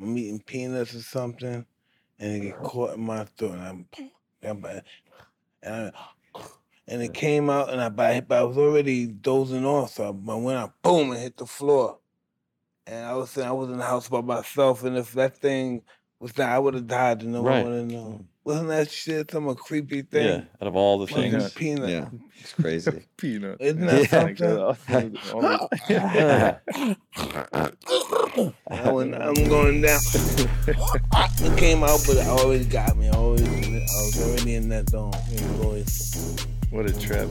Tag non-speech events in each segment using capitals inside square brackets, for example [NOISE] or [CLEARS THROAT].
I'm eating peanuts or something, and it get caught in my throat, and I'm, and, I, and it came out, and I, but I, I was already dozing off, so I, I went out, boom, and hit the floor. And I was saying I was in the house by myself, and if that thing was not, I would have died, and no Right. one would have known. Wasn't that shit some creepy thing? Yeah, out of all the Fucking things. peanut. Yeah, it's crazy. [LAUGHS] Peanut. Isn't that [LAUGHS] Yeah. something? I went, I'm going down. it came out, but it always got me. I always, I was already in that zone. It was always- What a trip.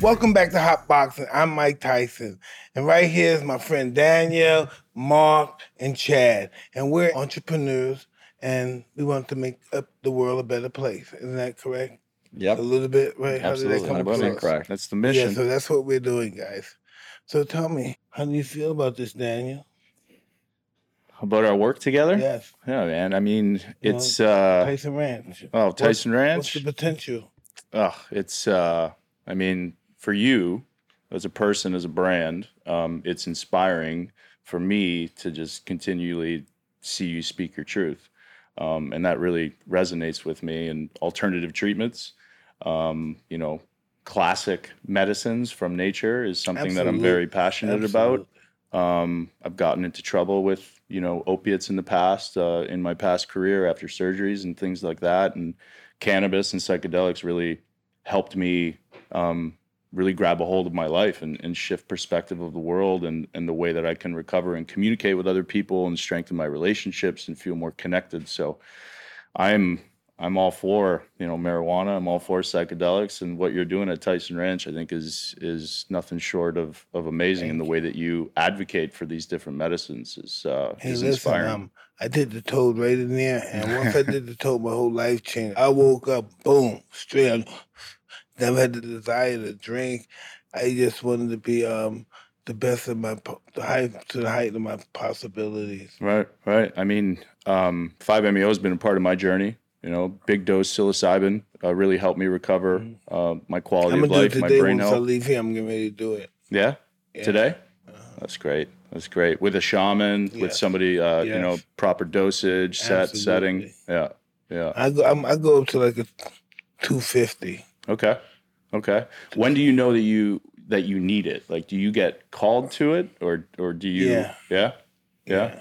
Welcome back to Hotboxin'. I'm Mike Tyson. And right here is my friend Daniel, Mark, and Chad. And we're entrepreneurs and we want to make up the world a better place. Isn't that correct? Yep. A little bit, right? Absolutely, How did that come 100% correct. That's the mission. Yeah, so that's what we're doing, guys. So tell me, how do you feel about this, Daniel? About our work together? Yes, Yeah, man. I mean, You know, it's uh Tyson Ranch. oh Tyson What's Ranch. What's the potential? Oh, it's uh I mean, for you as a person, as a brand, um, it's inspiring for me to just continually see you speak your truth. Um, and that really resonates with me and alternative treatments. Um, you know, classic medicines from nature is something that I'm very passionate about. Absolutely. Um, I've gotten into trouble with you know opiates in the past uh, in my past career after surgeries and things like that, and cannabis and psychedelics really helped me um, really grab a hold of my life and, and shift perspective of the world and, and the way that I can recover and communicate with other people and strengthen my relationships and feel more connected. So I'm I'm all for you know marijuana. I'm all for psychedelics, and what you're doing at Tyson Ranch, I think, is is nothing short of of amazing. And the way that you advocate for these different medicines is uh, Hey, is listen, inspiring. um, I did the toad right in there, and once I did [LAUGHS] the toad, my whole life changed. I woke up, boom, straight. I never had the desire to drink. I just wanted to be um the best of my the height to the height of my possibilities. Right, right. I mean, um, 5-MeO has been a part of my journey. You know, big dose psilocybin uh, really helped me recover uh, my quality I'm of life, my brain once I health. leave here. I'm getting ready to do it. Yeah? Yeah. today. That's great. That's great. With a shaman, with somebody, uh, you know, proper dosage, set, setting. Yeah, yeah. I go, I'm, I go up to like a two fifty. Okay, okay. When do you know that you that you need it? Like, do you get called to it, or or do you? Yeah. yeah, yeah.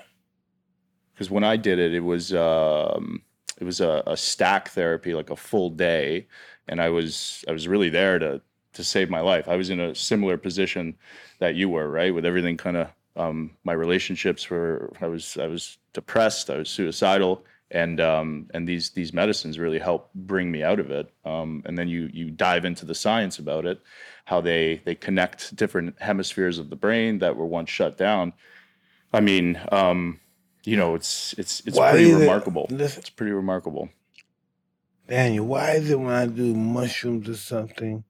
Because when I did it, it was um, it was a, a stack therapy, like a full day, and I was I was really there to to save my life. I was in a similar position that you were, right? With everything kind of um, my relationships were I was I was depressed, I was suicidal, and um, and these these medicines really help bring me out of it. Um, and then you you dive into the science about it, how they they connect different hemispheres of the brain that were once shut down. I mean, um, you know, it's it's it's Why pretty is it- remarkable. listen- It's pretty remarkable. Daniel, why is it when I do mushrooms or something,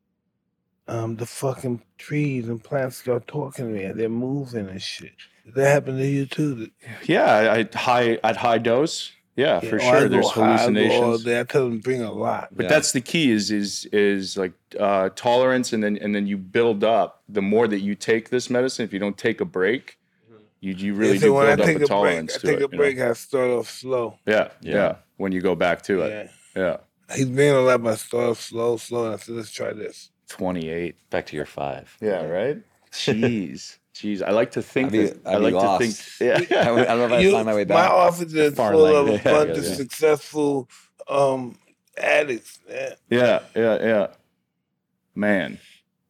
um, the fucking trees and plants start talking to me and they're moving and shit? Did that happen to you too? Yeah, I, I high at high dose. Yeah, for Yeah, sure. There's go go all hallucinations. day. I tell them bring a lot. But Yeah. that's the key is is is like uh, tolerance, and then and then you build up. The more that you take this medicine, if you don't take a break, you you really Yeah, so do when I build take up a a break, tolerance I to take it. a you know? break. I start off slow. Yeah, yeah, Yeah. When you go back to it, Yeah, yeah. he's being a lot, but I start off slow, slow. And I said, let's try this. Twenty eight. Back to your five. Yeah, right. Jeez, jeez. I like to think I'd be- that. I'd I be like lost. to think. [LAUGHS] Yeah, I don't I don't know if I You- find my way back. My office is full leg, of [LAUGHS] yeah, a bunch yeah, of successful um, addicts. Yeah. Yeah, yeah, yeah. Man,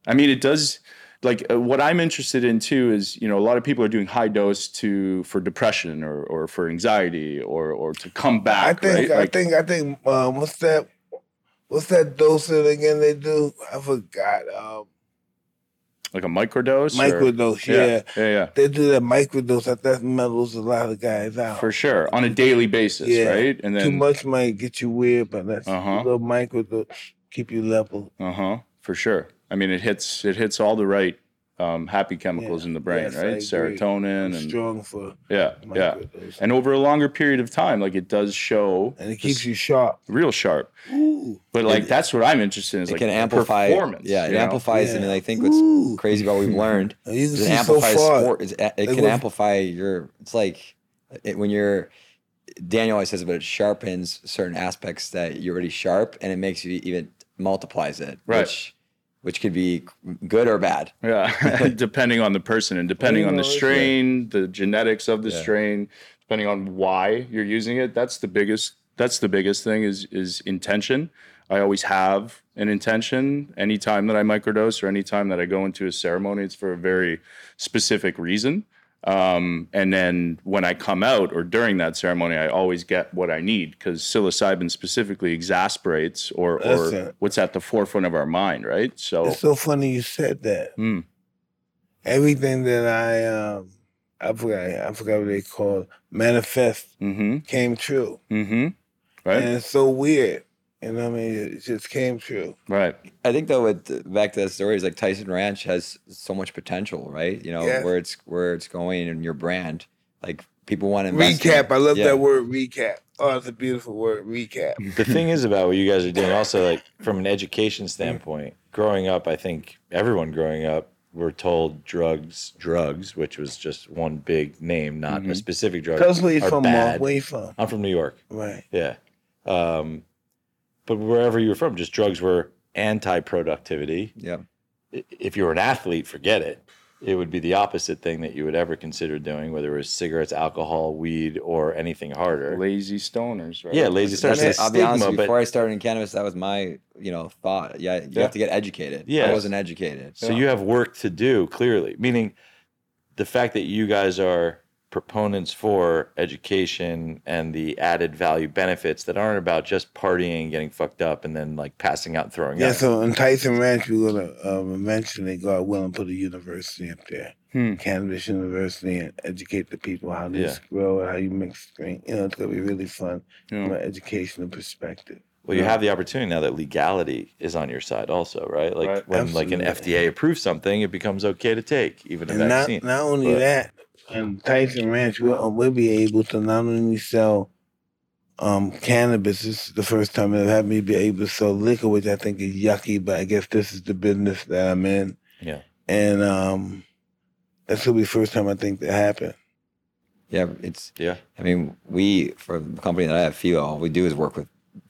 I mean, it does. Like uh, what I'm interested in too is you know a lot of people are doing high dose to for depression or or for anxiety or or to come back. I think, right? I Like, think, I think. Um, what's that? What's that dosing again? They do. I forgot. Um, like a microdose. or- microdose. yeah, Yeah. yeah, yeah, They do that microdose. That that mellows a lot of guys out. for sure on a daily basis, Yeah. right? And Too much might get you weird, but that's Uh-huh. a little microdose keep you level. Uh huh. For sure. I mean, it hits it hits all the right um, happy chemicals Yeah. in the brain, Yes, right? agree. Serotonin and strong for yeah, yeah. microdose. And over a longer period of time, like it does show and it keeps you sharp. real sharp. Ooh. But like It- that's what I'm interested in is it like can the amplify. performance. Yeah, it know? amplifies. Yeah. And I think what's Ooh. crazy about what we've learned And [LAUGHS] you can is it see so amplifies sport. It's, it Like can with- amplify your. It's like it, when you're. Daniel always says, but it sharpens certain aspects that you're already sharp, and it makes you even multiplies it, Right. which which could be good or bad. Yeah, [LAUGHS] [LAUGHS] depending on the person and depending on the know, it's- strain, the genetics of the Yeah. strain, depending on why you're using it. That's the biggest. That's the biggest thing is is intention. I always have an intention anytime that I microdose or anytime that I go into a ceremony. It's for a very specific reason. Um, and then when I come out or during that ceremony, I always get what I need because psilocybin specifically exasperates or, or what's at the forefront of our mind, right? So It's so funny you said that. Mm. Everything that I um I forgot I forgot what they call manifest Mm-hmm. came true. Mm-hmm. Right. And it's so weird. You know what I mean? It just came true. right. I think though, with back to that story, is like Tyson Ranch has so much potential, right? You know Yeah. where it's where it's going and your brand. Like people want to invest. in Recap. I love Yeah. that word recap. Oh, it's a beautiful word, recap. [LAUGHS] the thing is about what you guys are doing also like [LAUGHS] from an education standpoint growing up i think everyone growing up were told drugs drugs which was just one big name not a Mhm. specific drug Tell us where you from, bad. Mark. Where you from? i'm from new york Right. yeah um, but wherever you were from just drugs were anti-productivity Yeah. If you were an athlete forget it it would be the opposite thing that you would ever consider doing whether it was cigarettes alcohol weed or anything harder Lazy stoners, right? Yeah, lazy stoners. It's a I'll be honest. Before I started in cannabis, that was my you know thought. Yeah, you Yeah. have to get educated. Yes. I wasn't educated. So you have work to do, clearly. Meaning the fact that you guys are proponents for education and the added value benefits that aren't about just partying, getting fucked up, and then like passing out and throwing Yeah, up. so in Tyson Ranch, we're going to um, eventually, God willing, put a university up there. Hmm. Cannabis University and educate the people how Yeah. this grow, how you mix strain. You know, it's going to be really fun Yeah. from an educational perspective. Well, you have the opportunity now that legality is on your side, also, right? Like Right. when like an FDA approves something, it becomes okay to take, even a And not, vaccine. not only But- that, in Tyson Ranch, we'll, we'll be able to not only sell um, cannabis, this is the first time they've had me be able to sell liquor, which I think is yucky, but I guess this is the business that I'm in. Yeah. And um, that's will be the first time I think that happened. Yeah, it's. Yeah. I mean, we for the company that I have, Fyllo, all we do is work with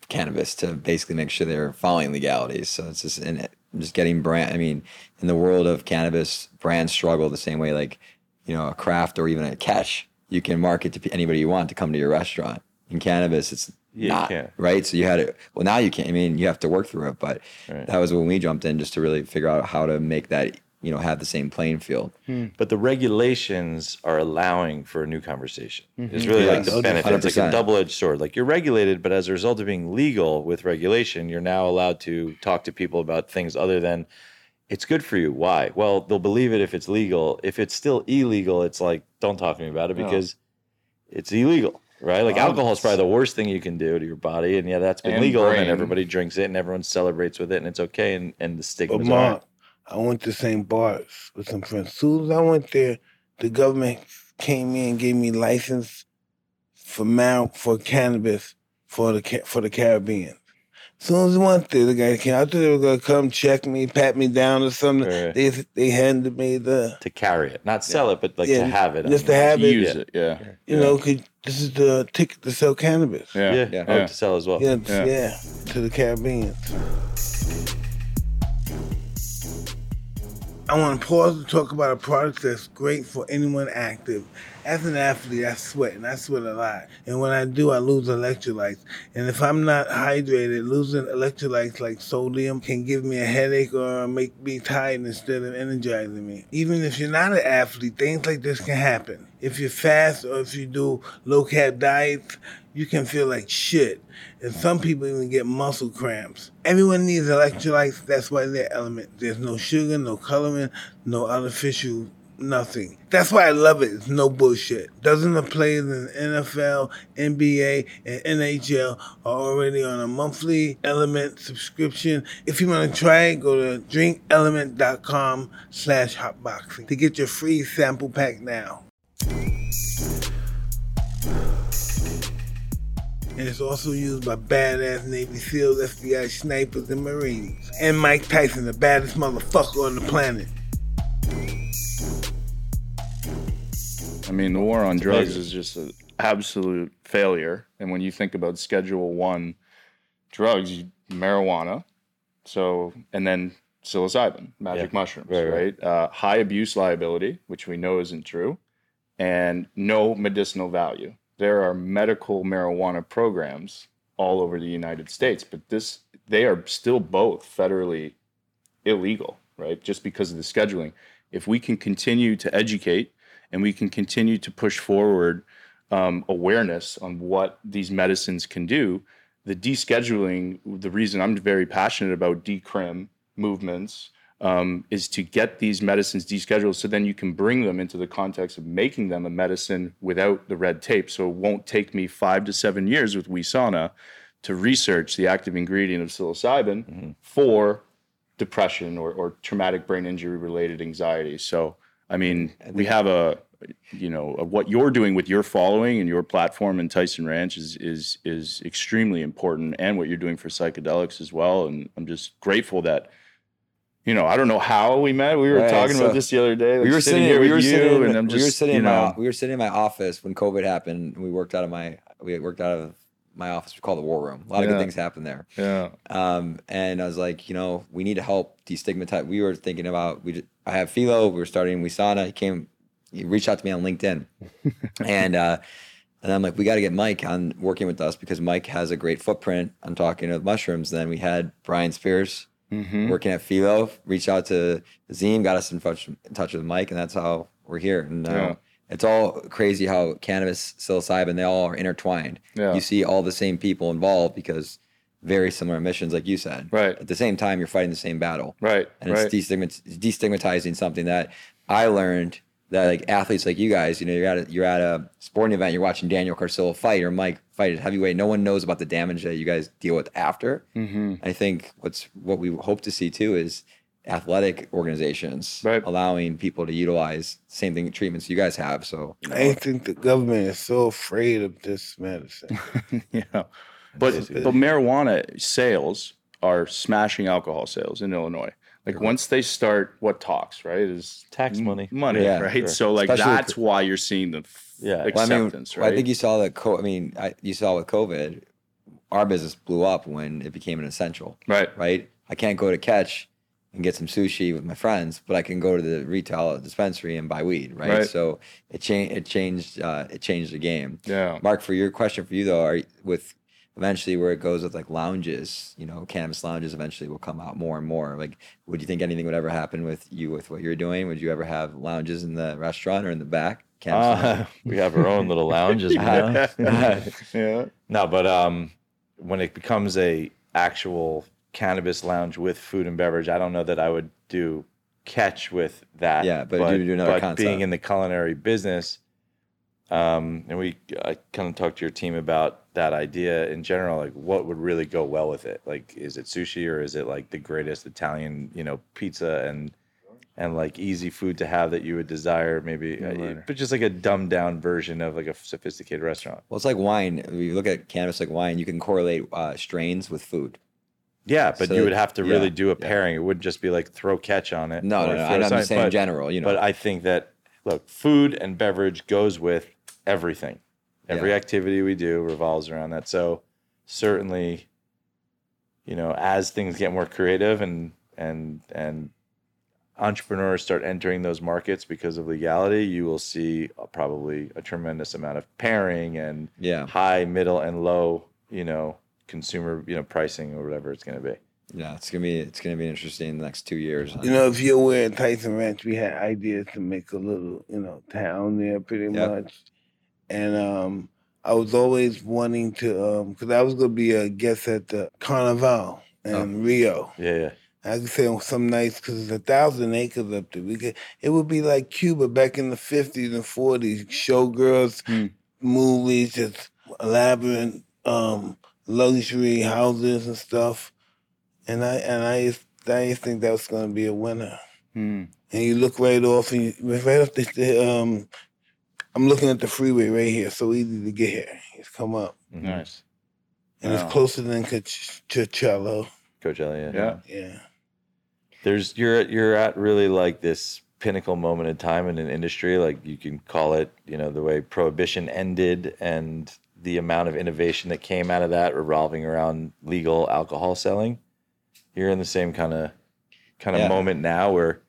cannabis to basically make sure they're following legalities. So it's just in it, just getting brand. I mean, in the world of cannabis, brands struggle the same way, like you know, a craft or even a Catch. You can market to anybody you want to come to your restaurant. In cannabis, it's Yeah, not right. So you had to. Well, now you can't. I mean, you have to work through it. But Right. that was when we jumped in just to really figure out how to make that you know have the same playing field. Hmm. But the regulations are allowing for a new conversation. Mm-hmm. It's really like the benefit. It's like a double edged sword. Like you're regulated, but as a result of being legal with regulation, you're now allowed to talk to people about things other than it's good for you. Why? Well, they'll believe it if it's legal. If it's still illegal, it's like, don't talk to me about it No. because it's illegal. Right? Like Um, alcohol is probably the worst thing you can do to your body. And yeah, that's been And legal. And brain. then everybody drinks it and everyone celebrates with it and it's okay. And, and the But stigmas Mark. I went to St. Bart's with some friends. As soon as I went there, the government came in and gave me license for mar- for cannabis for the Ca- for the Caribbean. As soon as I went there, the guy came. I thought they were gonna come check me, pat me down or something. Right. They they handed me the To carry it, not sell it, but like Yeah, to have it. just on to you. have it. Use Yeah. it, yeah. you know 'cause this is the ticket to sell cannabis. Yeah. Yeah, Yeah. oh, to sell as well. Yeah, Yeah. yeah, to the Caribbean. I want to pause to talk about a product that's great for anyone active. As an athlete, I sweat, and I sweat a lot. And when I do, I lose electrolytes. And if I'm not hydrated, losing electrolytes like sodium can give me a headache or make me tired instead of energizing me. Even if you're not an athlete, things like this can happen. If you fast or if you do low carb diets, you can feel like shit. And some people even get muscle cramps. Everyone needs electrolytes. That's why they're LMNT. There's no sugar, no coloring, no artificial nothing. That's why I love it. It's no bullshit. Dozens of players in the NFL, NBA, and NHL are already on a monthly LMNT subscription. If you want to try it, go to drinklmnt.com slash hotboxin to get your free sample pack now. And it's also used by badass Navy SEALs, FBI snipers, and Marines. And Mike Tyson, the baddest motherfucker on the planet. I mean, the war on drugs amazing. is just an absolute failure. And when you think about Schedule One drugs, you, marijuana, so and then psilocybin, magic Yeah. mushrooms, Right, right? right. Uh, high abuse liability, which we know isn't true, and no medicinal value. There are medical marijuana programs all over the United States, but this they are still both federally illegal, right? Just because of the scheduling. If we can continue to educate and we can continue to push forward um, awareness on what these medicines can do, the descheduling, the reason I'm very passionate about decrim movements um, is to get these medicines descheduled so then you can bring them into the context of making them a medicine without the red tape. So it won't take me five to seven years with Wesana to research the active ingredient of psilocybin for depression or, or traumatic brain injury related anxiety. So, I mean, we have a, you know, what you're doing with your following and your platform in Tyson Ranch is is is extremely important, and what you're doing for psychedelics as well. And I'm just grateful that, you know, I don't know how we met. We were Right, talking so about this the other day. we were sitting here we with were you, sitting and I'm just we were sitting you in my we were sitting in my office when COVID happened. and We worked out of my we worked out of my office. We call the war room. A lot of good things happened there. yeah, Um, and I was like, you know, we need to help destigmatize. We were thinking about we. I have Fyllo. We were starting Wesana. He came. He reached out to me on LinkedIn, [LAUGHS] and uh, and I'm like, we got to get Mike on working with us because Mike has a great footprint on talking to mushrooms. Then we had Brian Spears Mhm. working at Fyllo. Reached out to Zine, got us in touch, in touch with Mike, and that's how we're here. And now Yeah. it's all crazy how cannabis, psilocybin, they all are intertwined. Yeah. You see all the same people involved because very similar missions, like you said. Right. At the same time, you're fighting the same battle. right, And right. it's destigmat- destigmatizing something that I learned that like athletes like you guys, you know, you're at a, you're at a sporting event, you're watching Daniel Carcillo fight or Mike fight at heavyweight. No one knows about the damage that you guys deal with after. Mhm. I think what's what we hope to see too is athletic organizations Right. allowing people to utilize same thing treatments you guys have. So I think the government is so afraid of this medicine. [LAUGHS] yeah. But but marijuana sales are smashing alcohol sales in Illinois. Like once they start, what talks right is Tax money. money, Yeah, right? sure. So like Especially with- that's why you're seeing the f- Yeah. Well, I mean, acceptance, well, I think you saw that. Co- I mean, I, you saw with COVID, our business blew up when it became an essential. right, Right? I can't go to catch and get some sushi with my friends, but I can go to the retail dispensary and buy weed. Right? Right. So it changed. It changed. Uh, it changed the game. yeah, Mark, for your question for you though, are with eventually where it goes with like lounges, you know, cannabis lounges eventually will come out more and more. Like, would you think anything would ever happen with you with what you're doing? Would you ever have lounges in the restaurant or in the back? Uh, [LAUGHS] we have our own little [LAUGHS] lounges. man. [LAUGHS] yeah, no, but um, when it becomes a actual cannabis lounge with food and beverage, I don't know that I would do catch with that. Yeah, but do- do another but concept. being in the culinary business, um, and we I kind of talked to your team about that idea in general. Like, what would really go well with it? Like, is it sushi or is it like the greatest Italian, you know, pizza and and like easy food to have that you would desire? Maybe, uh, but just like a dumbed down version of like a sophisticated restaurant. Well, it's like wine. If you look at cannabis like wine, you can correlate uh, strains with food. Yeah, but So you would have to yeah, really do a yeah. pairing. It wouldn't just be like throw catch on it. No, no, no. I'm something, just saying in general. You know, But I think that look, food and beverage goes with everything. Every Yeah. activity we do revolves around that. So certainly, you know, as things get more creative and and and entrepreneurs start entering those markets because of legality, you will see uh, probably a tremendous amount of pairing and yeah, high, middle, and low, you know, consumer, you know, pricing or whatever it's going to be. yeah. It's gonna be it's gonna be interesting in the next two years. You know, if you're aware in Tyson Ranch, we had ideas to make a little, you know, town there pretty Yep. much. And um, I was always wanting to, because I was going to be a guest at the Carnival in Oh. Rio. Yeah, yeah. I could say on some nights because it's a thousand acres up there. We could, it would be like Cuba back in the fifties and forties. Showgirls, Hmm. movies, just elaborate um, luxury houses and stuff. And I and I used, I used to think that was going to be a winner. Hmm. And you look right off, and you, right off the, the um, I'm looking at the freeway right here. So easy to get here. Just come up, Mhm. Nice. and Wow. it's closer than Coach- Coachella. Coachella, yeah. Yeah. Yeah. there's you're you're at really like this pinnacle moment in time in an industry like you can call it you know the way prohibition ended and the amount of innovation that came out of that revolving around legal alcohol selling you're in the same kind of kind of Yeah. moment now where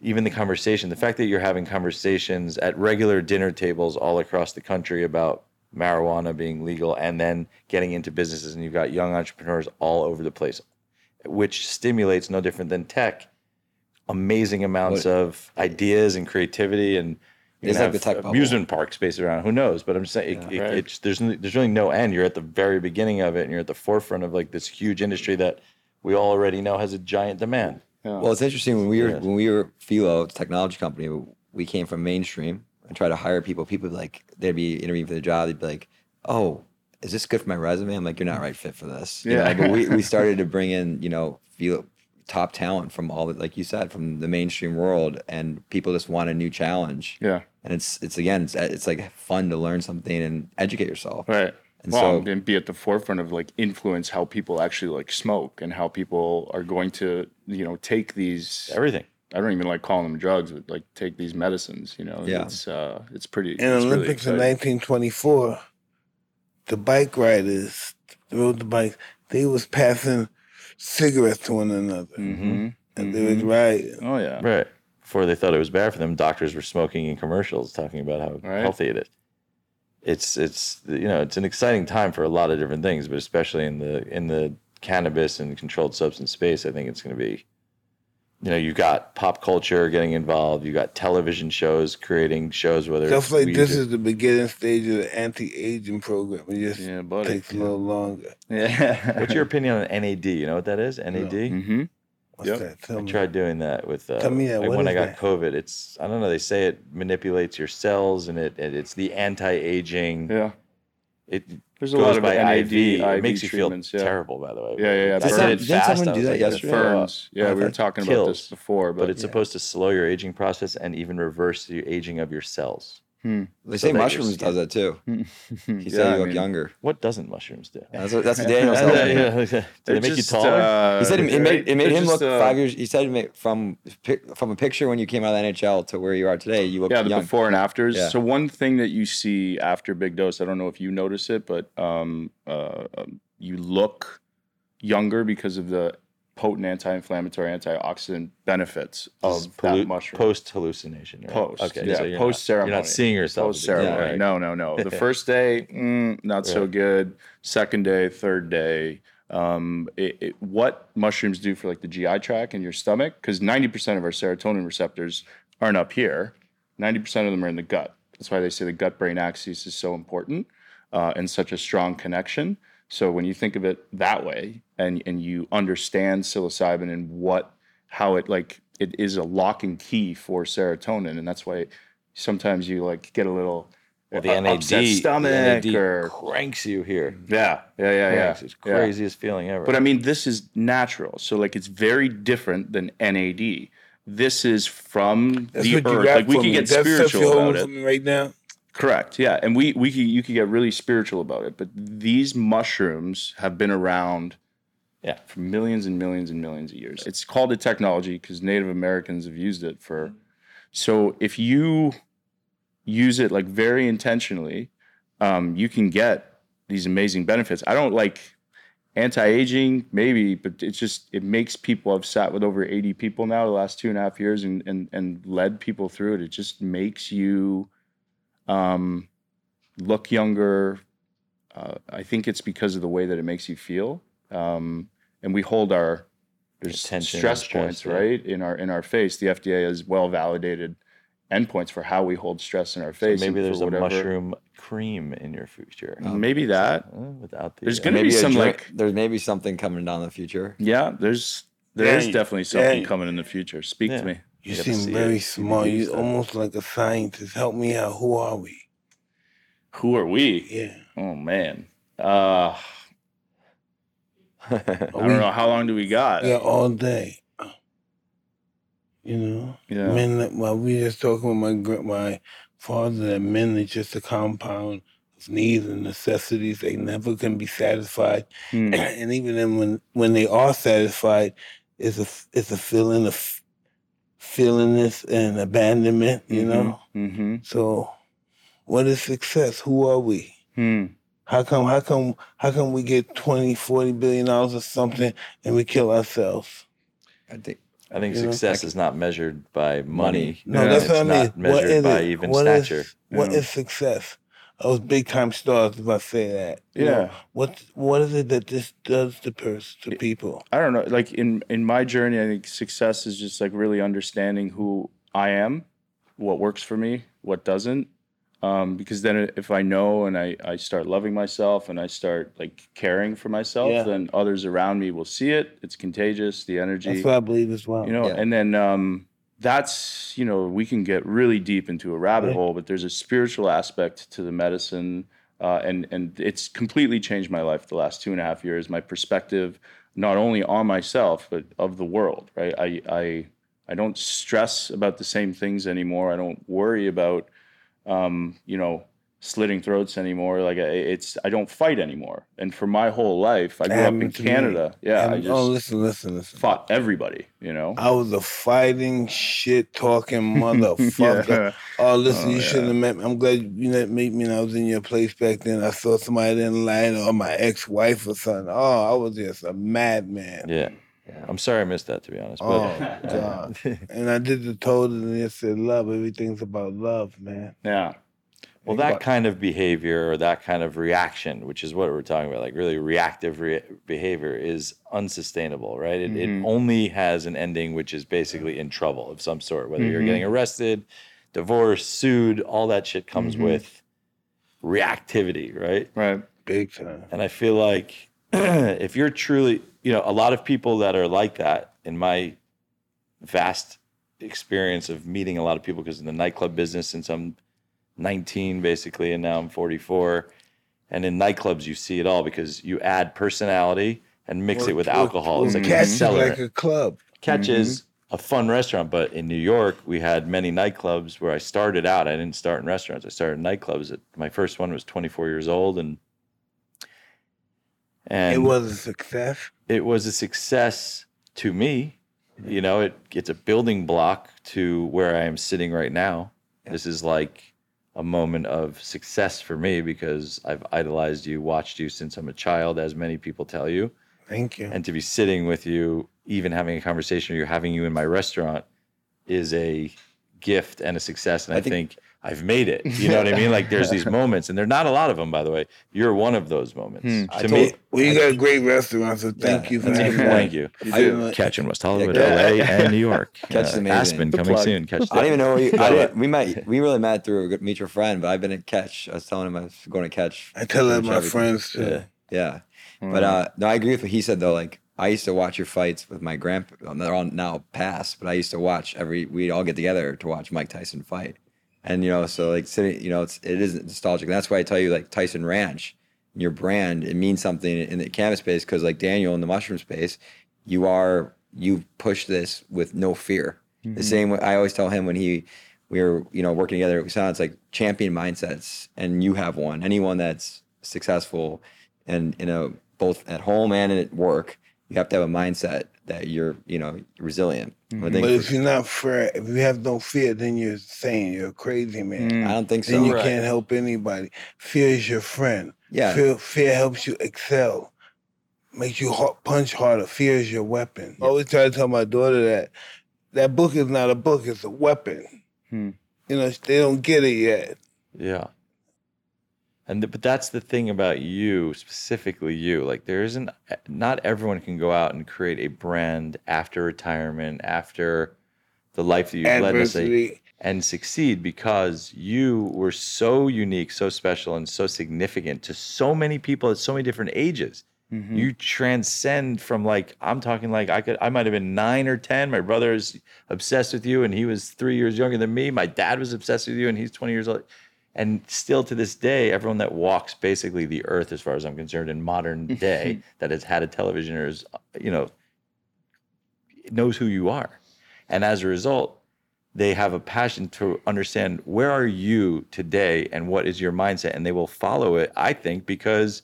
even the conversation the fact that you're having conversations at regular dinner tables all across the country about marijuana being legal and then getting into businesses and you've got young entrepreneurs all over the place which stimulates no different than tech amazing amounts What- of ideas and creativity and you It's like the have tech bubble. amusement parks based around who knows? But i'm just saying it, Yeah, it- right. it's there's there's really no end. You're at the very beginning of it and you're at the forefront of like this huge industry that we all already know has a giant demand Yeah. Well, it's interesting when we were when we were Fyllo, it's a technology company. We came from mainstream and tried to hire people. People like they'd be interviewing for the job. They'd be like, "Oh, is this good for my resume?" I'm like, "You're not right fit for this." You Yeah. know, but we we [LAUGHS] started to bring in you know Fyllo top talent from all the like you said from the mainstream world, and people just want a new challenge. yeah. And it's it's again it's it's like fun to learn something and educate yourself. Right. And well, so- and be at the forefront of like influence how people actually like smoke and how people are going to, you know, take these. everything I don't even like calling them drugs, but like take these medicines. You know, Yeah. it's uh, it's pretty. In it's really Olympics in 1924, the bike riders rode the bikes. They was passing cigarettes to one another, Mhm. and they was riding. Oh yeah. right before they thought it was bad for them doctors were smoking in commercials talking about how Right. healthy it is it's it's you know it's an exciting time for a lot of different things but especially in the in the cannabis and controlled substance space i think it's going to be you know you got pop culture getting involved you got television shows creating shows whether Stuff it's like this or- is the beginning stage of the anti-aging program. It just Yeah, buddy. takes a little longer. Yeah. what's your [LAUGHS] opinion on nad you know what that is nad Mm-hmm. What's Yep. that? Tell I me. tried doing that with uh, Tell me that. like What when I got that? COVID. It's I don't know. They say it manipulates your cells and it, it it's the anti-aging. Yeah. It There's a goes lot of by NAD, IV. It makes you feel yeah. terrible. By the way. Yeah, yeah, yeah. I Didn't did it didn't fast. someone do that like, yesterday? "Fuck." Ferns. Yeah, I we were thought talking about this before, but, But it's supposed to slow your aging process and even reverse the aging of your cells. They So say that mushrooms does that too. [LAUGHS] He Yeah, said I you look mean, younger. What doesn't mushrooms do? That's what, that's what Daniel [LAUGHS] Yeah, told me. yeah, yeah. Do they're make just, you taller? uh, He said it, it made it made him just, look uh, five years. He said it made, from from a picture when you came out of the NHL to where you are today, you look Yeah, the young. before and afters. Yeah. So one thing that you see after big dose, I don't know if you notice it, but um, uh, um, you look younger because of the potent anti-inflammatory, antioxidant benefits of that pollu- much Post hallucination. Right? Post, Okay. yeah, so post ceremony. You're not seeing yourself. post as a kid, ceremony. right? No, no, no. The [LAUGHS] first day, mm, not so good. Second day, third day. Um, it, it, what mushrooms do for like the GI tract and your stomach? Because ninety percent of our serotonin receptors aren't up here. Ninety percent of them are in the gut. That's why they say the gut-brain axis is so important uh, and such a strong connection. So when you think of it that way, and and you understand psilocybin and what how it like it is a lock and key for serotonin, and that's why sometimes you like get a little Well, the uh, NAD, upset the stomach NAD or cranks you here. yeah yeah yeah yeah. Cranks. It's yeah. craziest feeling ever. But I mean, this is natural, so like it's very different than NAD. This is from That's the what you earth. got Like we for can me. get That stuff spiritual you're about it. for me right now. Correct. Yeah, and we we could, you could get really spiritual about it, but these mushrooms have been around Yeah. for millions and millions and millions of years. It's called a technology because Native Americans have used it for. So if you use it like very intentionally, um, you can get these amazing benefits. I don't like anti-aging maybe but it's just it makes people i've sat with over 80 people now the last two and a half years and and, and led people through it it just makes you um, look younger. Uh, I think it's because of the way that it makes you feel. Um, and we hold our there's Attention stress, stress, points yeah. right in our in our face. The FDA has well validated endpoints for how we hold stress in our So face. maybe there's a whatever- mushroom cream in your future. Maybe that. Uh, without the There's uh, gonna be some, drink- like- there's maybe something coming down in the future. Yeah, there's There is Dang, definitely something dang. coming in the future. Speak Yeah. to me. You seem it, very see smart. You stuff. almost like a scientist. Help me out. Who are we? Who are we? Yeah. Oh man. Uh, [LAUGHS] I don't we- know. How long do we got? Yeah, all day. You know, Yeah. men. that- Well, we just talking with my my father that men are just a compound of needs and necessities. They never can be satisfied, Hmm. [CLEARS THROAT] and even then, when when they are satisfied, it's a it's a feeling of feelingness and abandonment. You know. Mm-hmm. So, what is success? Who are we? Hmm. How come? How come? How come we get 20, 40 billion dollars or something and we kill ourselves? I think I think You know? success is not measured by money. No, Yeah. that's it's what I mean. not measured what is by it? even What is- stature. What Yeah. is success? Those big time stars, if I say that. You Yeah. know, what What is it that this does to person, to people? I don't know. Like in in my journey, I think success is just like really understanding who I am, what works for me, what doesn't. Um, because then if I know and I, I start loving myself and I start like caring for myself, Yeah. then others around me will see it. It's contagious, the energy. That's what I believe as well. you know Yeah. and then um that's you know we can get really deep into a rabbit Yeah. hole but there's a spiritual aspect to the medicine uh, and and it's completely changed my life the last two and a half years my perspective not only on myself but of the world right i i i don't stress about the same things anymore i don't worry about um you know slitting throats anymore like it's i don't fight anymore and for my whole life i grew up in to me. canada yeah i oh, just oh, listen, listen, listen. fought everybody you know I was a fighting, shit talking [LAUGHS] motherfucker. Yeah. Oh, listen, Oh, you yeah. shouldn't have met me. I'm glad you didn't meet me I was in your place back then. I saw somebody didn't like, or my ex wife or something. Oh, I was just a madman. Yeah. I'm sorry I missed that to be honest. But Oh, God. [LAUGHS] And I did the toad and it said love. Everything's about love, man. Yeah. Well, that kind of behavior or that kind of reaction, which is what we're talking about, like really reactive re- behavior, is unsustainable, right? It, Mhm. it only has an ending, which is basically in trouble of some sort, whether you're Mhm. getting arrested, divorced, sued, all that shit comes Mhm. with reactivity, right? Right. Big time. And I feel like [CLEARS THROAT] if you're truly, you know, a lot of people that are like that in my vast experience of meeting a lot of people because in the nightclub business and I'm 19 basically and now I'm 44 and in nightclubs you see it all because you add personality and mix it with alcohol it's like accelerant like a club. catch is mm-hmm. a fun restaurant but in new york we had many nightclubs where i started out i didn't start in restaurants i started in nightclubs my first one was 24 years old and and it was a success. it was a success to me. You know, it it's a building block to where I am sitting right now. This is like a moment of success for me because I've idolized you, watched you since I'm a child, as many people tell you. Thank you. And to be sitting with you, even having a conversation, or you're having you in my restaurant, is a gift and a success. And I, I think- think, I've made it. You know what I mean? Like there's [LAUGHS] these moments, and there are not a lot of them, by the way. You're one of those moments. Hmm. I To told- me, Well, you got a great restaurant, so thank Yeah, you for that's having me. thank you. I didn't know- Catch in West Hollywood, Yeah. LA, and New York. [LAUGHS] Catch is Uh, amazing. Aspen The coming plug. soon. Catch I don't even know where you. I didn't, we met. We really met through a mutual friend, but I've been at Catch. I was telling him I was going to Catch. I tell that my friends too. Yeah. Yeah, Hmm. but uh, no, I agree with what he said though. Like I used to watch your fights with my grandpa. They're on now past, but I used to watch every. We'd all get together to watch Mike Tyson fight, and you know, so like sitting, you know, it's it is nostalgic. And that's why I tell you, like Tyson Ranch, your brand, it means something in the cannabis space because like Daniel in the mushroom space, you are you push this with no fear. The mm-hmm. same way I always tell him when he we were you know working together. It sounds like champion mindsets, and you have one. Anyone that's successful and you know both at home and at work, you have to have a mindset that you're you know resilient. I think But if you're not fair, if you have no fear, then you're saying you're a crazy man. Mm. I don't think so. Then so. you Right. can't help anybody. Fear is your friend. Yeah. Fear, fear helps you excel, makes you ha- punch harder. Fear is your weapon. I always try to tell my daughter that that book is not a book; it's a weapon. Hmm. You know, they don't get it yet. Yeah. And th- but that's the thing about you specifically you like there isn't not everyone can go out and create a brand after retirement after the life that you've led Adversity. and succeed because you were so unique so special and so significant to so many people at so many different ages Mhm. You transcend from like I'm talking like I could I might have been nine or ten. My brother is obsessed with you, and he was three years younger than me. My dad was obsessed with you, and he's 20 years old. And still to this day, everyone that walks basically the earth, as far as I'm concerned, in modern mm-hmm. day, that has had a television or is, uh, you know, knows who you are. And as a result, they have a passion to understand where are you today and what is your mindset, and they will follow it. I think because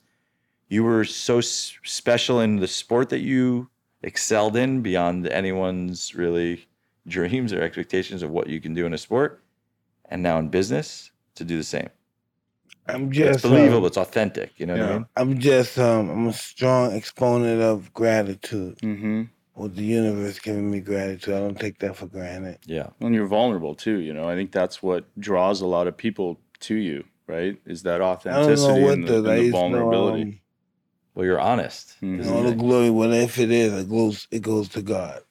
you were so s- special in the sport that you excelled in beyond anyone's really dreams or expectations of what you can do in a sport, and now in business to do the same. I'm It's just believable. um, it's authentic. You know what I mean? I'm just um, I'm a strong exponent of gratitude. Mhm. With the universe giving me gratitude, I don't take that for granted. Yeah. And you're vulnerable too. You know, I think that's what draws a lot of people to you, right? Is that I don't authenticity know what and the, does. and the used to know, vulnerability. um, Well, you're honest. Mhm. all the the thing. glory, whatever if it is, it goes it goes to God.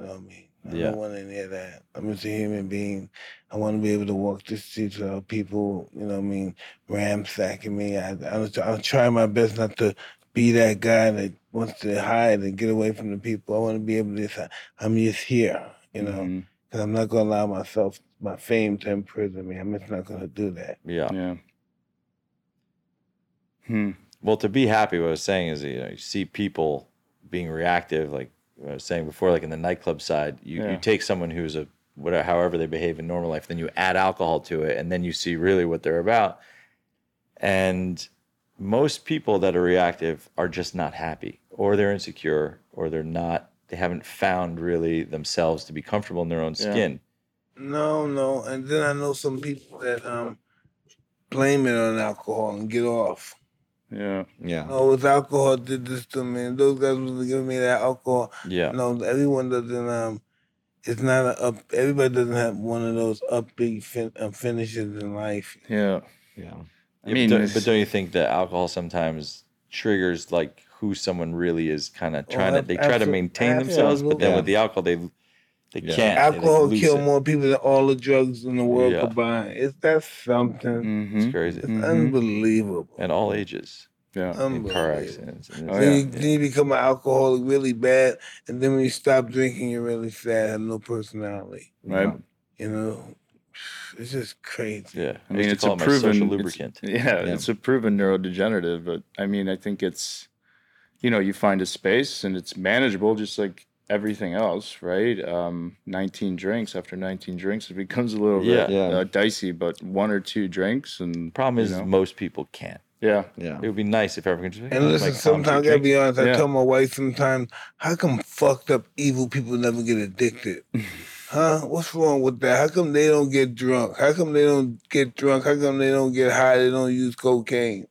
You know what I mean? I Yeah. don't want any of that. I'm just a human being. I want to be able to walk the streets without people, you know what I mean, ramsacking me. I, I, I'll try my best not to be that guy that wants to hide and get away from the people. I want to be able to say, I'm just here, you know, because I'm not going to allow myself, my fame to imprison me. I'm just not going to do that. Yeah. Yeah. Hmm. Well, to be happy, what I was saying is, you know, you see people being reactive, like I was saying before, like in the nightclub side, you, Yeah. you take someone who's a whatever, however they behave in normal life, then you add alcohol to it, and then you see really what they're about. And most people that are reactive are just not happy, or they're insecure, or they're not, they haven't found really themselves to be comfortable in their own Yeah. skin. No, no. And then I know some people that um blame it on alcohol and get off. Yeah. Yeah. Oh, it's alcohol did this to me. Those guys was giving me that alcohol. Yeah. No, everyone doesn't. Um, it's not a up. Everybody doesn't have one of those upbeat fin- uh, finishes in life. Yeah. Yeah. I Yeah, mean, but, don't, but don't you think that alcohol sometimes triggers like who someone really is kind of trying to they try to abso- maintain themselves, but then absolutely. with the alcohol they they Yeah. can't. They, like, Alcohol lose kill it. more people than all the drugs in the world Yeah. combined. Is that something? Mhm. It's crazy. It's Mhm. unbelievable. And all ages Yeah. in car Unbelievable. accidents. And Oh, Then, yeah. you, then you become an alcoholic really bad, and then when you stop drinking, you're really sad, have no personality. Right. You know, it's just crazy. Yeah. I mean, used it's call a it proven social it's- lubricant. Yeah, Yeah. it's a proven neurodegenerative, but I mean, I think it's, you know, you find a space and it's manageable, just like everything else, right? Um, 19 drinks after 19 drinks, it becomes a little bit Yeah. Uh, dicey, but one or two drinks and Problem is know, most people can't. Yeah, Yeah. It would be nice if everyone could just And "Oh, listen, sometimes I'll be honest. I Yeah. tell my wife sometimes, how come fucked up evil people never get addicted? [LAUGHS] huh? What's wrong with that? How come they don't get drunk? How come they don't get drunk? How come they don't get high? They don't use cocaine?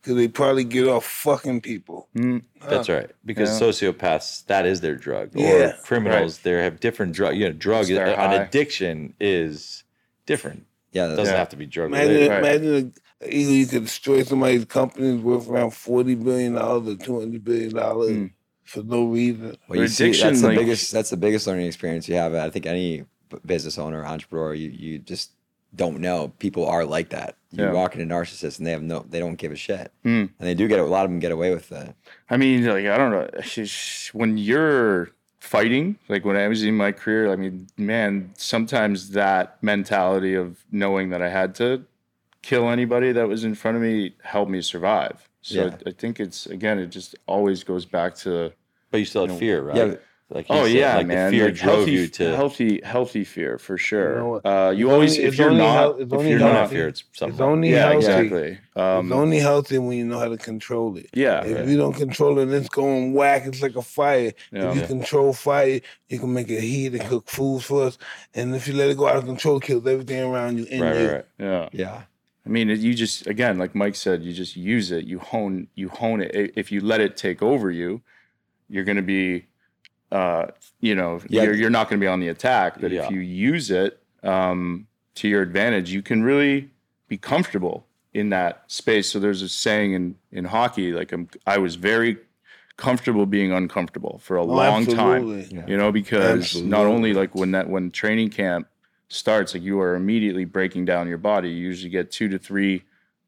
Because they probably get off fucking people. Mm, Huh? That's right. Because Yeah. sociopaths, that is their drug. Yeah. Or criminals, they have different drug. You know, drug. It's An high. addiction is different. Yeah. It doesn't Yeah. have to be drug Imagine. Right. imagine a, either you could destroy somebody's company worth around forty billion dollars or two hundred billion dollars Mm. for no reason. well, you see, that's the like- biggest. That's the biggest learning experience you have. I think any business owner, entrepreneur, you you just don't know. People are like that. You Yeah. walk into narcissists and they have no. They don't give a shit, Mm. and they do get a lot of them get away with that. I mean, like I don't know. When you're fighting, like when I was in my career, I mean, man, sometimes that mentality of knowing that I had to kill anybody that was in front of me helped me survive. So Yeah. I think it's again, it just always goes back to But you still had No. fear, right? Yeah. Like oh said, yeah, like man. the fear like drove healthy, you to. healthy, healthy fear for sure. know uh, you always, only- if you're not, hel- it's if you're You're not not, fear. It's It's something. only yeah, healthy. exactly. Um, it's only healthy when you know how to control it. yeah, If Right. you don't control it, it's going whack. It's like a fire. Yeah. If you Yeah. control fire, you can make it heat and cook foods for us. And if you let it go out of control, it kills everything around you. In Right, you. right, right. yeah. Yeah. I mean, you just again, like Mike said, you just use it. You hone, you hone it. If you let it take over you, you're going to be, uh, you know, Yeah. you're you're not going to be on the attack. But Yeah. if you use it um, to your advantage, you can really be comfortable in that space. So there's a saying in in hockey, like I'm, I was very comfortable being uncomfortable for a Oh, long time. Yeah. you know because not only like when that when training camp starts like you are immediately breaking down your body you usually get two to three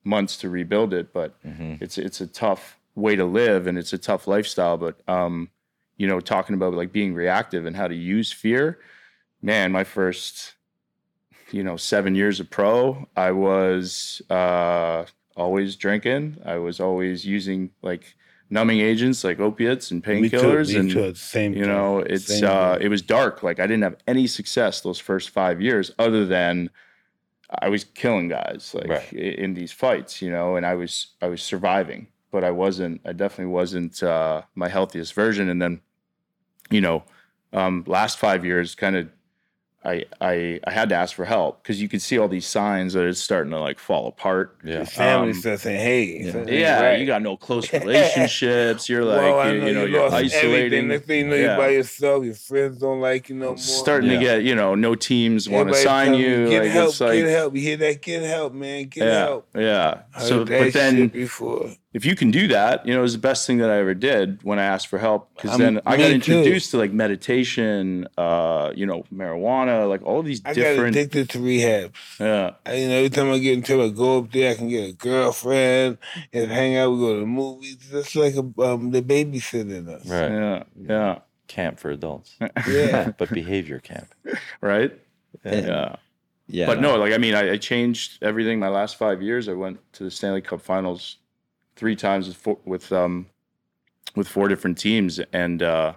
months to rebuild it but Mhm. it's it's a tough way to live and it's a tough lifestyle. But um, you know, talking about like being reactive and how to use fear, man, my first, you know, seven years of pro, I was uh, always drinking. I was always using like numbing agents like opiates and painkillers and same you time. know it's Same uh thing. it was dark like i didn't have any success those first five years other than i was killing guys like Right. in these fights you know and i was i was surviving but i wasn't i definitely wasn't uh my healthiest version and then you know um last five years kind of I, I I had to ask for help because you could see all these signs that it's starting to like fall apart. Yeah. Your family Um, starts saying, "Hey, yeah. so- Yeah, right. you got no close relationships. You're like, Well, I you, you know, you are lost isolating. Next thing you know, Yeah. you're by yourself. Your friends don't like you no more. starting Yeah. to get, you know, no teams want to sign telling you. Get like help, it's like, get help. You hear that? Get help, man. Get yeah, help. yeah. I So, heard that but then shit before. If you can do that, you know, it was the best thing that I ever did when I asked for help. Because Um, then I me got too. introduced to like meditation, uh, you know, marijuana, like all these I got addicted to rehab. Yeah, I, you know, every time I get into it, I go up there, I can get a girlfriend and hang out. We go to the movies. It's like a, um, the babysitting us. Right. yeah, yeah, Camp for adults, [LAUGHS] Yeah. [LAUGHS] but behavior camp. right. And- Yeah. Yeah. but no, like I mean, I, I changed everything. My last five years, I went to the Stanley Cup Finals three times with four, with um with four different teams, and uh,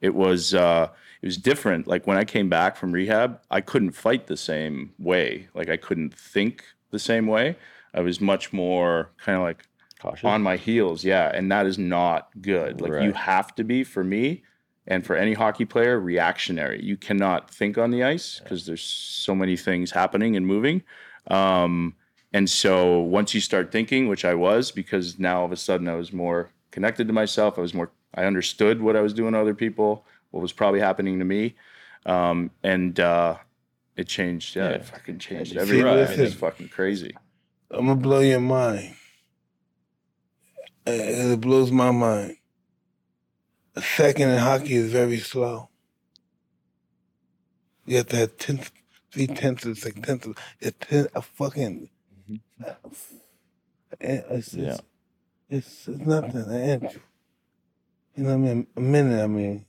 it was uh, it was different. Like when I came back from rehab, I couldn't fight the same way. Like I couldn't think the same way. I was much more kind of like Cautious. on my heels. Yeah, and that is not good. Like you have to be for me and for any hockey player reactionary. You cannot think on the ice because there's so many things happening and moving. Um, and so once you start thinking, which I was, because now all of a sudden I was more connected to myself. I was more. I understood what I was doing to other people, what was probably happening to me, um, and uh, it changed. Yeah, Yeah. it fucking changed everything. Mean, listen. it's fucking crazy. I'm gonna blow your mind. Uh, It blows my mind. A second in hockey is very slow. You have to have tenth, three tenths of a second, tenth of a, ten, a fucking. Uh, It's, Yeah. it's, it's, it's nothing. An inch. You know what I mean? A minute. I mean,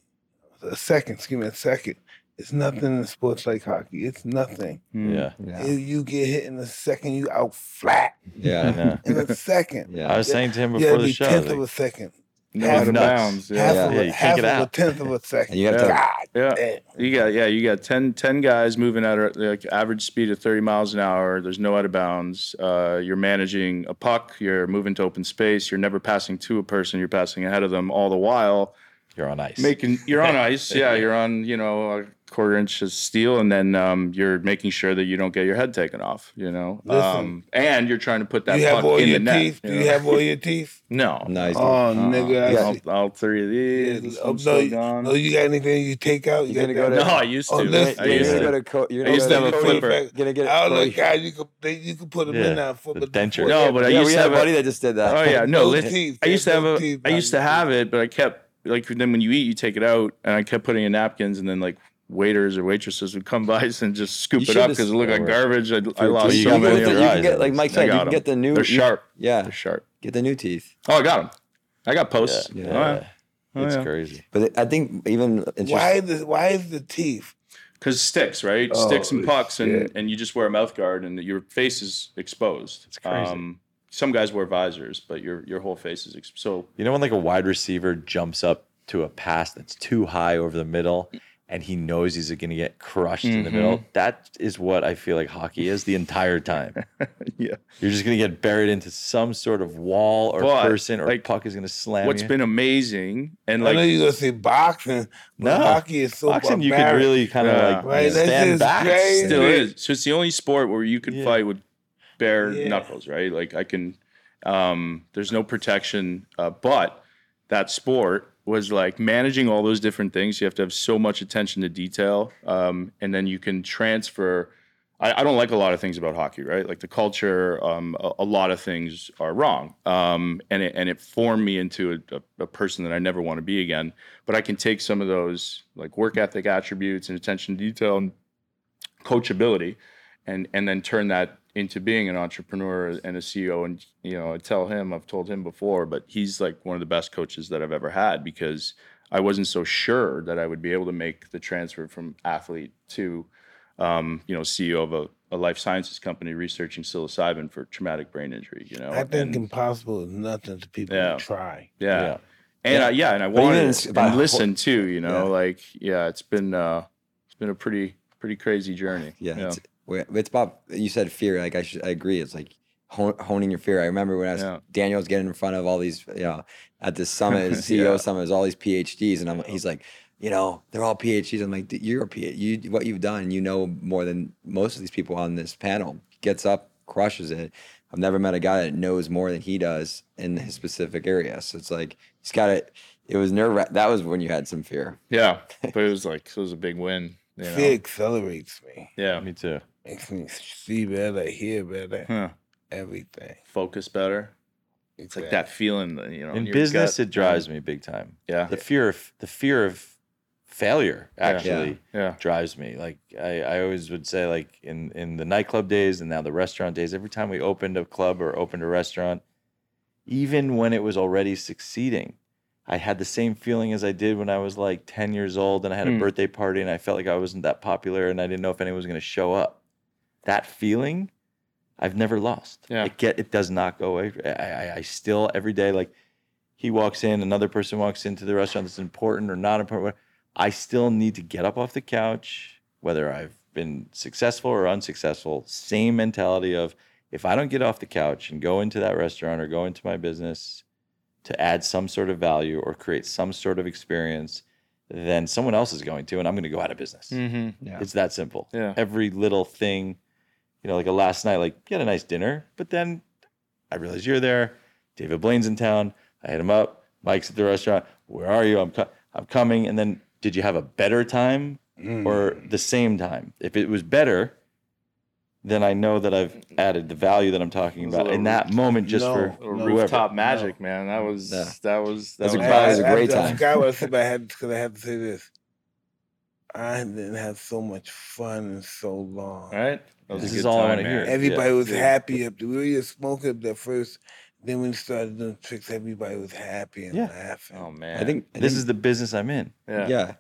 a second. Excuse me, a second. It's nothing in sports like hockey. It's nothing. Mm. Yeah. yeah. You, you get hit in a second, you out flat Yeah. Yeah. in a second. Yeah. I was saying to him before it'd the be show. tenth like, of a second. No Half out of bounds. Yeah. Half Yeah. of Yeah, a, you can't half get of a tenth of a second. And you have Yeah. to God Yeah. damn. You got yeah, you got 10, 10 guys moving at a, like average speed of thirty miles an hour. There's no out of bounds. Uh, you're managing a puck. You're moving to open space. You're never passing to a person. You're passing ahead of them. All the while you're on ice. making you're on [LAUGHS] ice. Yeah, you're on you know a quarter inch of steel, and then um, you're making sure that you don't get your head taken off. You know, Listen. um, and you're trying to put that Do you have all in your the net. teeth? Do you you have all your teeth? [LAUGHS] no? Nice. Oh, Uh-uh. nigga. I all, all three of these. this Oh, one's no, you, gone. oh, you got anything you take out? You You're got gonna go that? no, I used to. Oh, listen, I you're used gonna to. go to co- you're I used to have a Cody flipper. Gonna get it. Oh, Cody. look, guys, you could they, you could put them in Yeah, now for the the denture. No, but I used to have a a- buddy that just did that. Oh yeah, no. No li- teeth. I used to have No a. teeth, I used to have it, but I kept like then when you eat, you take it out, and I kept putting in napkins, and then like waiters or waitresses would come [LAUGHS] by and just scoop You it up because it looked like garbage. I, I lost you so can many. get of you can get like. Mike said. You got can 'em. get the new. They're sharp. Yeah, They're sharp. get the new teeth. Oh, I got them. I got posts. Yeah, Oh, yeah. Oh, it's yeah. crazy. But I think even Why the why is the teeth? Because sticks, right? Oh, sticks and pucks, and, and you just wear a mouth guard, and your face is exposed. It's crazy. Um, some guys wear visors, but your your whole face is exposed. So You know when like a wide receiver jumps up to a pass that's too high over the middle and he knows he's going to get crushed in the Mhm. middle? That is what I feel like hockey is the entire time. [LAUGHS] yeah. You're just going to get buried into some sort of wall or But, person or like, puck is going to slam What's you. been amazing, and I know like you're gonna say boxing, but No. hockey is so Boxing, you can really kind of Yeah. like Right, stand back. crazy. still is. So it's the only sport where you can Yeah. fight with bare Yeah. knuckles, right? Like I can. Um, there's no protection, uh, but that sport was like managing all those different things. You have to have so much attention to detail, um, and then you can transfer. I, I don't like a lot of things about hockey, right? Like the culture, um, a, a lot of things are wrong, um, and it and it formed me into a, a, a person that I never want to be again. But I can take some of those like work ethic attributes and attention to detail and coachability and and then turn that into being an entrepreneur and a CEO. And you know, I tell him, I've told him before, but he's like one of the best coaches that I've ever had because I wasn't so sure that I would be able to make the transfer from athlete to, um, you know, CEO of a, a life sciences company researching psilocybin for traumatic brain injury. You know, I think And- impossible is nothing to people Yeah. who try. yeah. Yeah. And Yeah. I, yeah, and I But wanted it's to and listen too. You know, Yeah. like yeah, it's been uh, it's been a pretty pretty crazy journey. Yeah, It's, we- it's about you said fear. Like I should, I agree. It's like honing your fear. I remember when I was Yeah. Daniel was getting in front of all these, you know, at this [LAUGHS] summit, his CEO Yeah. summit, is all these PhDs, and I'm, he's like, you know, they're all PhDs. I'm like, "Dude, you're a PhD. You, what you've done, you know more than most of these people on this panel. Gets up, crushes it. I've never met a guy that knows more than he does in his specific area. So it's like he's got it. It was nerve. That was when you had some fear. yeah, [LAUGHS] but it was like it was a big win. You know? Fear accelerates me. Yeah, Me too. Makes me see better, hear better, Huh. everything. focus better. It's like that feeling that you know In business, gut. it drives me big time. Yeah, The fear of the fear of failure actually yeah, drives me. Like I, I always would say, like in in the nightclub days and now the restaurant days, every time we opened a club or opened a restaurant, even when it was already succeeding, I had the same feeling as I did when I was like 10 years old and I had a Hmm. birthday party and I felt like I wasn't that popular and I didn't know if anyone was going to show up. That feeling, I've never lost. Yeah. It get it does not go away. I, I, I still every day like he walks in, another person walks into the restaurant that's important or not important. I still need to get up off the couch, whether I've been successful or unsuccessful. Same mentality of if I don't get off the couch and go into that restaurant or go into my business to add some sort of value or create some sort of experience, then someone else is going to, and I'm going to go out of business. mm-hmm. Yeah. It's that simple. Yeah. Every little thing, you know, like a last night, like you had a nice dinner, but then I realized you're there. David Blaine's in town. I hit him up. Mike's at the restaurant. Where are you? I'm co- I'm coming. And then, did you have a better time Mm. or the same time? If it was better, then I know that I've added the value that I'm talking It was a about in little that moment, just no, for Or No. rooftop No. magic, man. That was Yeah. that was that That's a was, great- it was a I- I- great I, time. forgot what I said, but I had because I had to say this. I didn't have so much fun in so long. right. That This is all I wanna hear. Everybody Yeah. was Yeah. happy up there. We were just smoking up there first. Then when we started doing tricks, everybody was happy and Yeah. laughing. Oh man, I think I this think- is the business I'm in. yeah, yeah.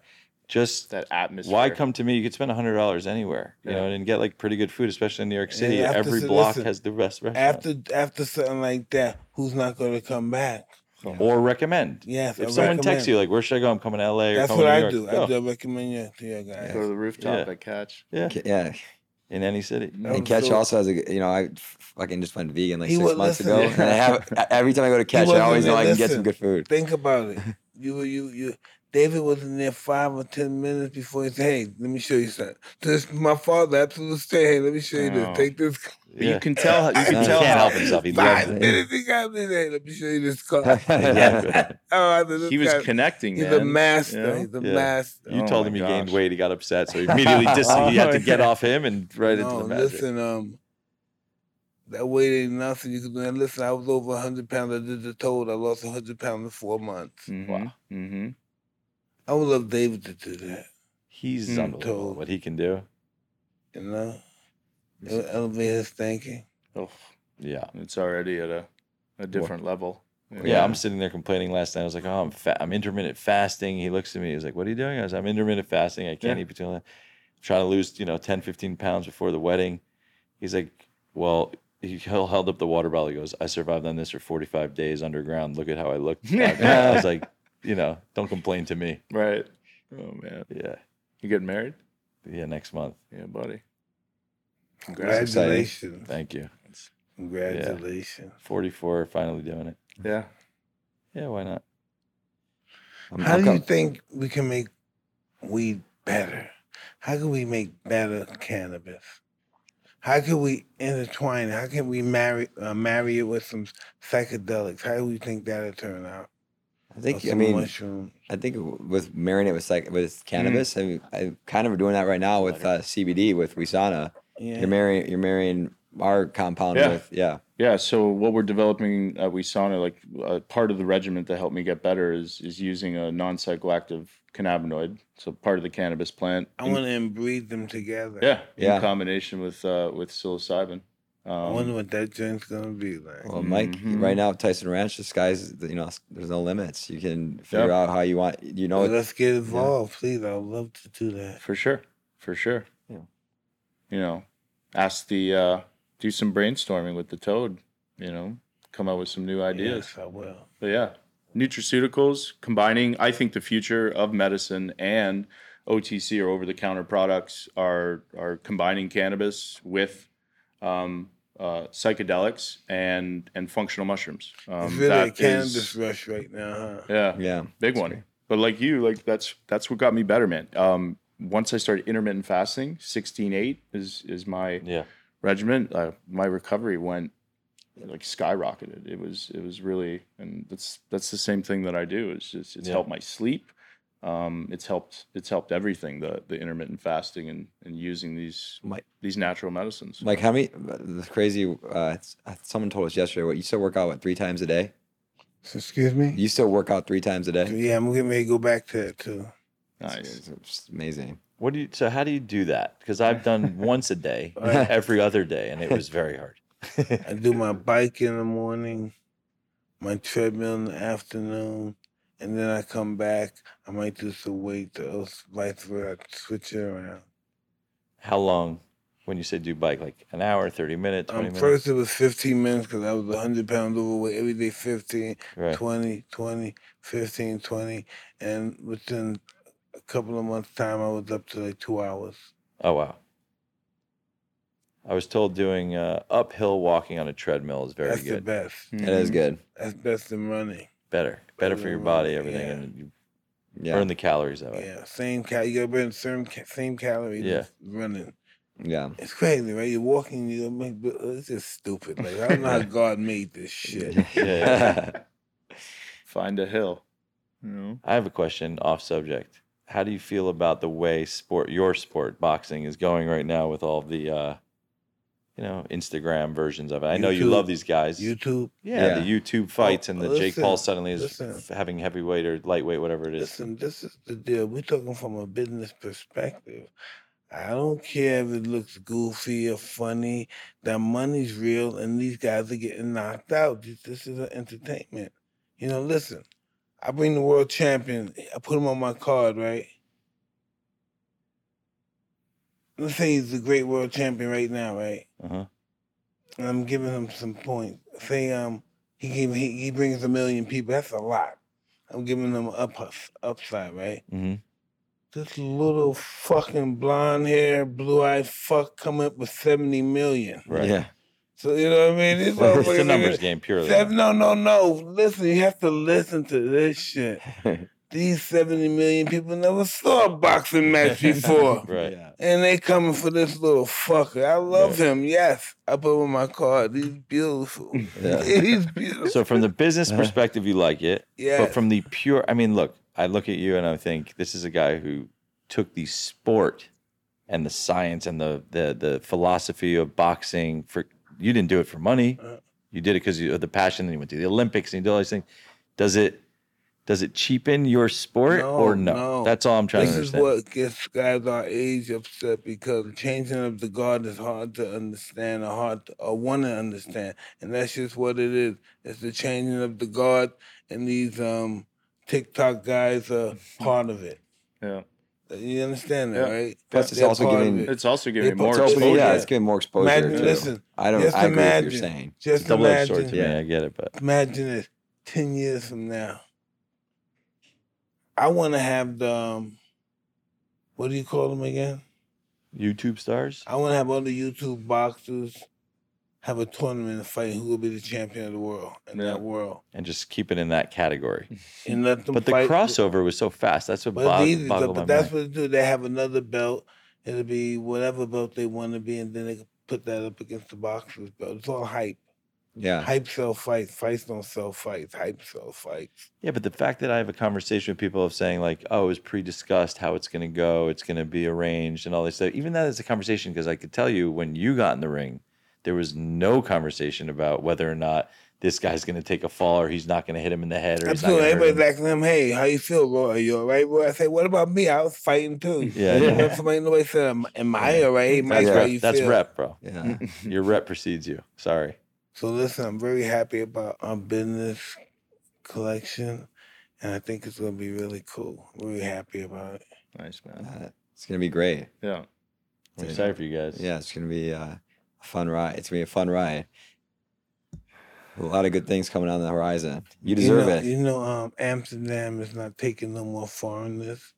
Just that atmosphere. why come to me? You could spend hundred dollars anywhere, you know, and get like pretty good food, especially in New York City. after Every so- block listen, has the best restaurant. after after something like that, who's not going to come back? Oh. or recommend. Yes, If I someone recommend. texts you like, "Where should I go? I'm coming to LA." Or that's coming what to New I York," do. go. I do recommend you to your guys. Go to the rooftop Yeah. at Catch. Yeah, Yeah. In any city. That And was Catch so- also has a, you know, I fucking just went vegan like six would months listen. ago. And I have, every time I go to [LAUGHS] Catch, I always know I can get some good food. Think about it. [LAUGHS] You you you. David was in there five or ten minutes before he said, "Hey, let me show you something." This my father absolutely said, "Hey, let me show you Oh. this. Take this." Yeah. You can tell. You He can He tell. can't how help himself. He Five loves it. minutes he got me there. Let me show you this car. [LAUGHS] Yeah. [LAUGHS] oh, this He was guy- connecting. He's man. a master. You know? He's a Yeah. master. You Oh told him he gained weight. He got upset, so he immediately [LAUGHS] dis- he had to get off him and right into no, the magic. listen, um, that weight ain't nothing. You can do. And listen, I was over hundred pounds. I did the told. I lost hundred pounds in four months. Mhm, Wow. mhm. I would love David to do that. He's Mm. unbelievable Told. what he can do. You know, It'll elevate his thinking. Oh, Yeah. it's already at a, a different level. Yeah, I'm sitting there complaining last night. I was like, "Oh, I'm fa- I'm intermittent fasting." He looks at me. He's like, "What are you doing?" I was, "I'm intermittent fasting. I can't Yeah. eat between. I'm trying to lose, you know, 10, 15 pounds before the wedding." He's like, "Well." He held held up the water bottle. He goes, "I survived on this for 45 days underground. Look at how I look." [LAUGHS] I was like, "You know, don't complain to me." Right. Oh man, Yeah, you getting married? yeah. Next month. Yeah, buddy. Congratulations. Thank you. Congratulations. 44, finally doing it. Yeah. Yeah, why not? I'm- How I'm do com- you think we can make weed better? How can we make better cannabis? How can we intertwine? How can we marry uh, marry it with some psychedelics? How do we think that'll turn out? I think, I mean, mushrooms. I think with marrying it with like with cannabis, I mean, I kind of are doing that right now with uh, CBD with Wesana. Yeah. You're marrying, you're marrying our compound Yeah. with, yeah, Yeah, so what we're developing at Wesana, like uh, part of the regimen to help me get better is is using a non-psychoactive cannabinoid, so part of the cannabis plant. I in- want to breed them together. yeah, Yeah. in combination with uh, with psilocybin. I Um, wonder what that joint's gonna be like. Well, Mike, Mhm. right now, Tyson Ranch, the sky's, you know, there's no limits. You can figure Yep. out how you want, you know, Well, let's get involved, please. I would love to do that. for sure, for sure. Yeah. You know, ask the uh, do some brainstorming with the toad. You know, come up with some new ideas. Yes, I will. But yeah, nutraceuticals combining. I think the future of medicine and OTC or over the counter products are are combining cannabis with um, uh, psychedelics and and functional mushrooms. Um, it's really a that is- cannabis rush right now, huh? yeah, yeah. big one. great. But like you, like that's that's what got me better, man. Um, once I started intermittent fasting, sixteen eight is is my Yeah. regimen. Uh, my recovery went like skyrocketed. It was it was really, and that's that's the same thing that I do. It's just it's Yeah. helped my sleep. Um, it's helped it's helped everything. The the intermittent fasting and and using these Mike, these natural medicines. Mike, how many, the crazy, uh, someone told us yesterday, what, you still work out, what, three times a day? Excuse me? You still work out three times a day? Yeah, I'm getting ready to go back to that too. nice. It's, it's amazing. What do you? So how do you do that? Because I've done [LAUGHS] once a day, every other day, and it was very hard. I do my bike in the morning, my treadmill in the afternoon, and then I come back. I might do some weight or vice versa. I switch it around. How long? When you say do bike, like an hour, thirty minutes, twenty Um, minutes, first, it was 15 minutes because I was 100 pounds overweight. Every day, 15, right? 20, 20, 15, 20. And within a couple of months' time, I was up to like two hours. Oh wow. I was told doing uh, uphill walking on a treadmill is very good. That's the best. It is Mhm. good. That's best than running. Better, better for your body, everything, Yeah. and you Yeah. burn the calories that way. Yeah, same cal. You gotta burn certain ca- same calories. Yeah. running. Yeah. It's crazy, right? You're walking, you make. It's just stupid. Like I don't know how [LAUGHS] God made this shit. [LAUGHS] Yeah, yeah. [LAUGHS] Find a hill. You know? I have a question off subject. How do you feel about the way sport, your sport, boxing, is going right now with all the, uh, you know, Instagram versions of it? I know you YouTube. love these guys. YouTube. yeah, the YouTube fights and the oh, Jake Paul suddenly is listen. f- having heavyweight or lightweight, whatever it is. Listen, this is the deal. We're talking from a business perspective. I don't care if it looks goofy or funny. That money's real, and these guys are getting knocked out. This, this is an entertainment. You know, listen. I bring the world champion. I put him on my card, right? Let's say he's the great world champion right now, right? Uh-huh. and I'm giving him some points. Say um he give, he he brings a million people. That's a lot. I'm giving him up upside, right? Mm-hmm. This little fucking blonde hair, blue eyed fuck come up with seventy million. Right. Yeah. So you know what I mean? These [LAUGHS] It's a numbers game purely. Seven, no, no, no. Listen, you have to listen to this shit. [LAUGHS] These seventy million people never saw a boxing match [LAUGHS] before. Right. Yeah. And they coming for this little fucker. I love him. Yes, I put him on my card. He's beautiful. [LAUGHS] Yeah. [LAUGHS] He's beautiful. So from the business perspective, you like it. yeah, But from the pure, I mean, look, I look at you and I think this is a guy who took the sport and the science and the the the philosophy of boxing for. You didn't do it for money. Uh. You did it because you of the passion. And you went to the Olympics and you did all these things. Does it? Does it cheapen your sport or No, no? no. That's all I'm trying this to understand. This is what gets guys our age upset because changing of the guard is hard to understand or hard to, or want to understand, and that's just what it is. It's the changing of the guard, and these um TikTok guys are part of it. [LAUGHS] Yeah. You understand that, Yeah. right? Plus it's They're also giving- it. It's also giving put more It's opening, exposure. yeah, it's getting more exposure. Imagine, too. listen, I don't. just I agree with what imagine. you're saying. Just Double edged sword imagine. to me. Yeah. I get it, but Imagine this, ten years from now. I want to have the um, what do you call them again? YouTube stars. I want to have all the YouTube boxers have a tournament and fight who will be the champion of the world in Yeah. that world, And just keep it in that category. [LAUGHS] and let them. But the crossover was so fast. That's what But, bog- these, boggled but that's mind. what they do. They have another belt. It'll be whatever belt they want to be, and then they can put that up against the boxer's belt. It's all hype. Yeah. Hype sell fights. Fights don't sell fights. Hype sell fights. Yeah, but the fact that I have a conversation with people of saying like, "Oh, it was pre-discussed how it's going to go, it's going to be arranged, and all this stuff," even that is a conversation because I could tell you when you got in the ring, there was no conversation about whether or not this guy's going to take a fall or he's not going to hit him in the head or he's not Absolutely. going to hurt him. Everybody's asking him, hey, how you feel, Roy? Are you all right, Roy? I say, what about me? I was fighting too. [LAUGHS] Yeah, You yeah. know, Somebody, nobody said, am, am I all right? Hey, Mike, That's, how rep, you that's feel? rep, bro. Yeah. Your rep precedes you. Sorry. So listen, I'm very happy about our business collection, and I think it's going to be really cool. Really happy about it. Nice man. Uh, it's gonna be great. Yeah. I'm excited for you guys. Yeah, it's gonna be uh, a fun ride. It's gonna be a fun ride. A lot of good things coming on the horizon. You deserve know, it. You know, um, Amsterdam is not taking no more foreigners.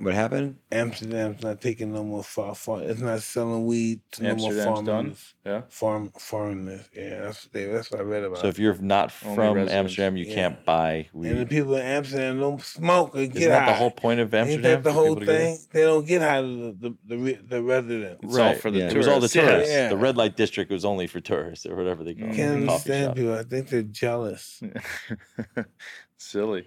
What happened? Amsterdam's not taking no more far, far It's not selling weed to no more Amsterdam's done? foreigners. Yeah. Farm foreigners. Yeah, that's they, that's what I read about. So if you're not from. Amsterdam, you Yeah. can't buy weed. and the people in Amsterdam don't smoke or get Isn't that the whole point of Ain't Amsterdam? that the whole people to go there? thing? They don't get high to the the, the, re- the residents. It's all Right, for the yeah. It was all the tourists. tourists. Yeah. The red light district was only for tourists or whatever they call it. Can't understand people. I think they're jealous. [LAUGHS] Silly.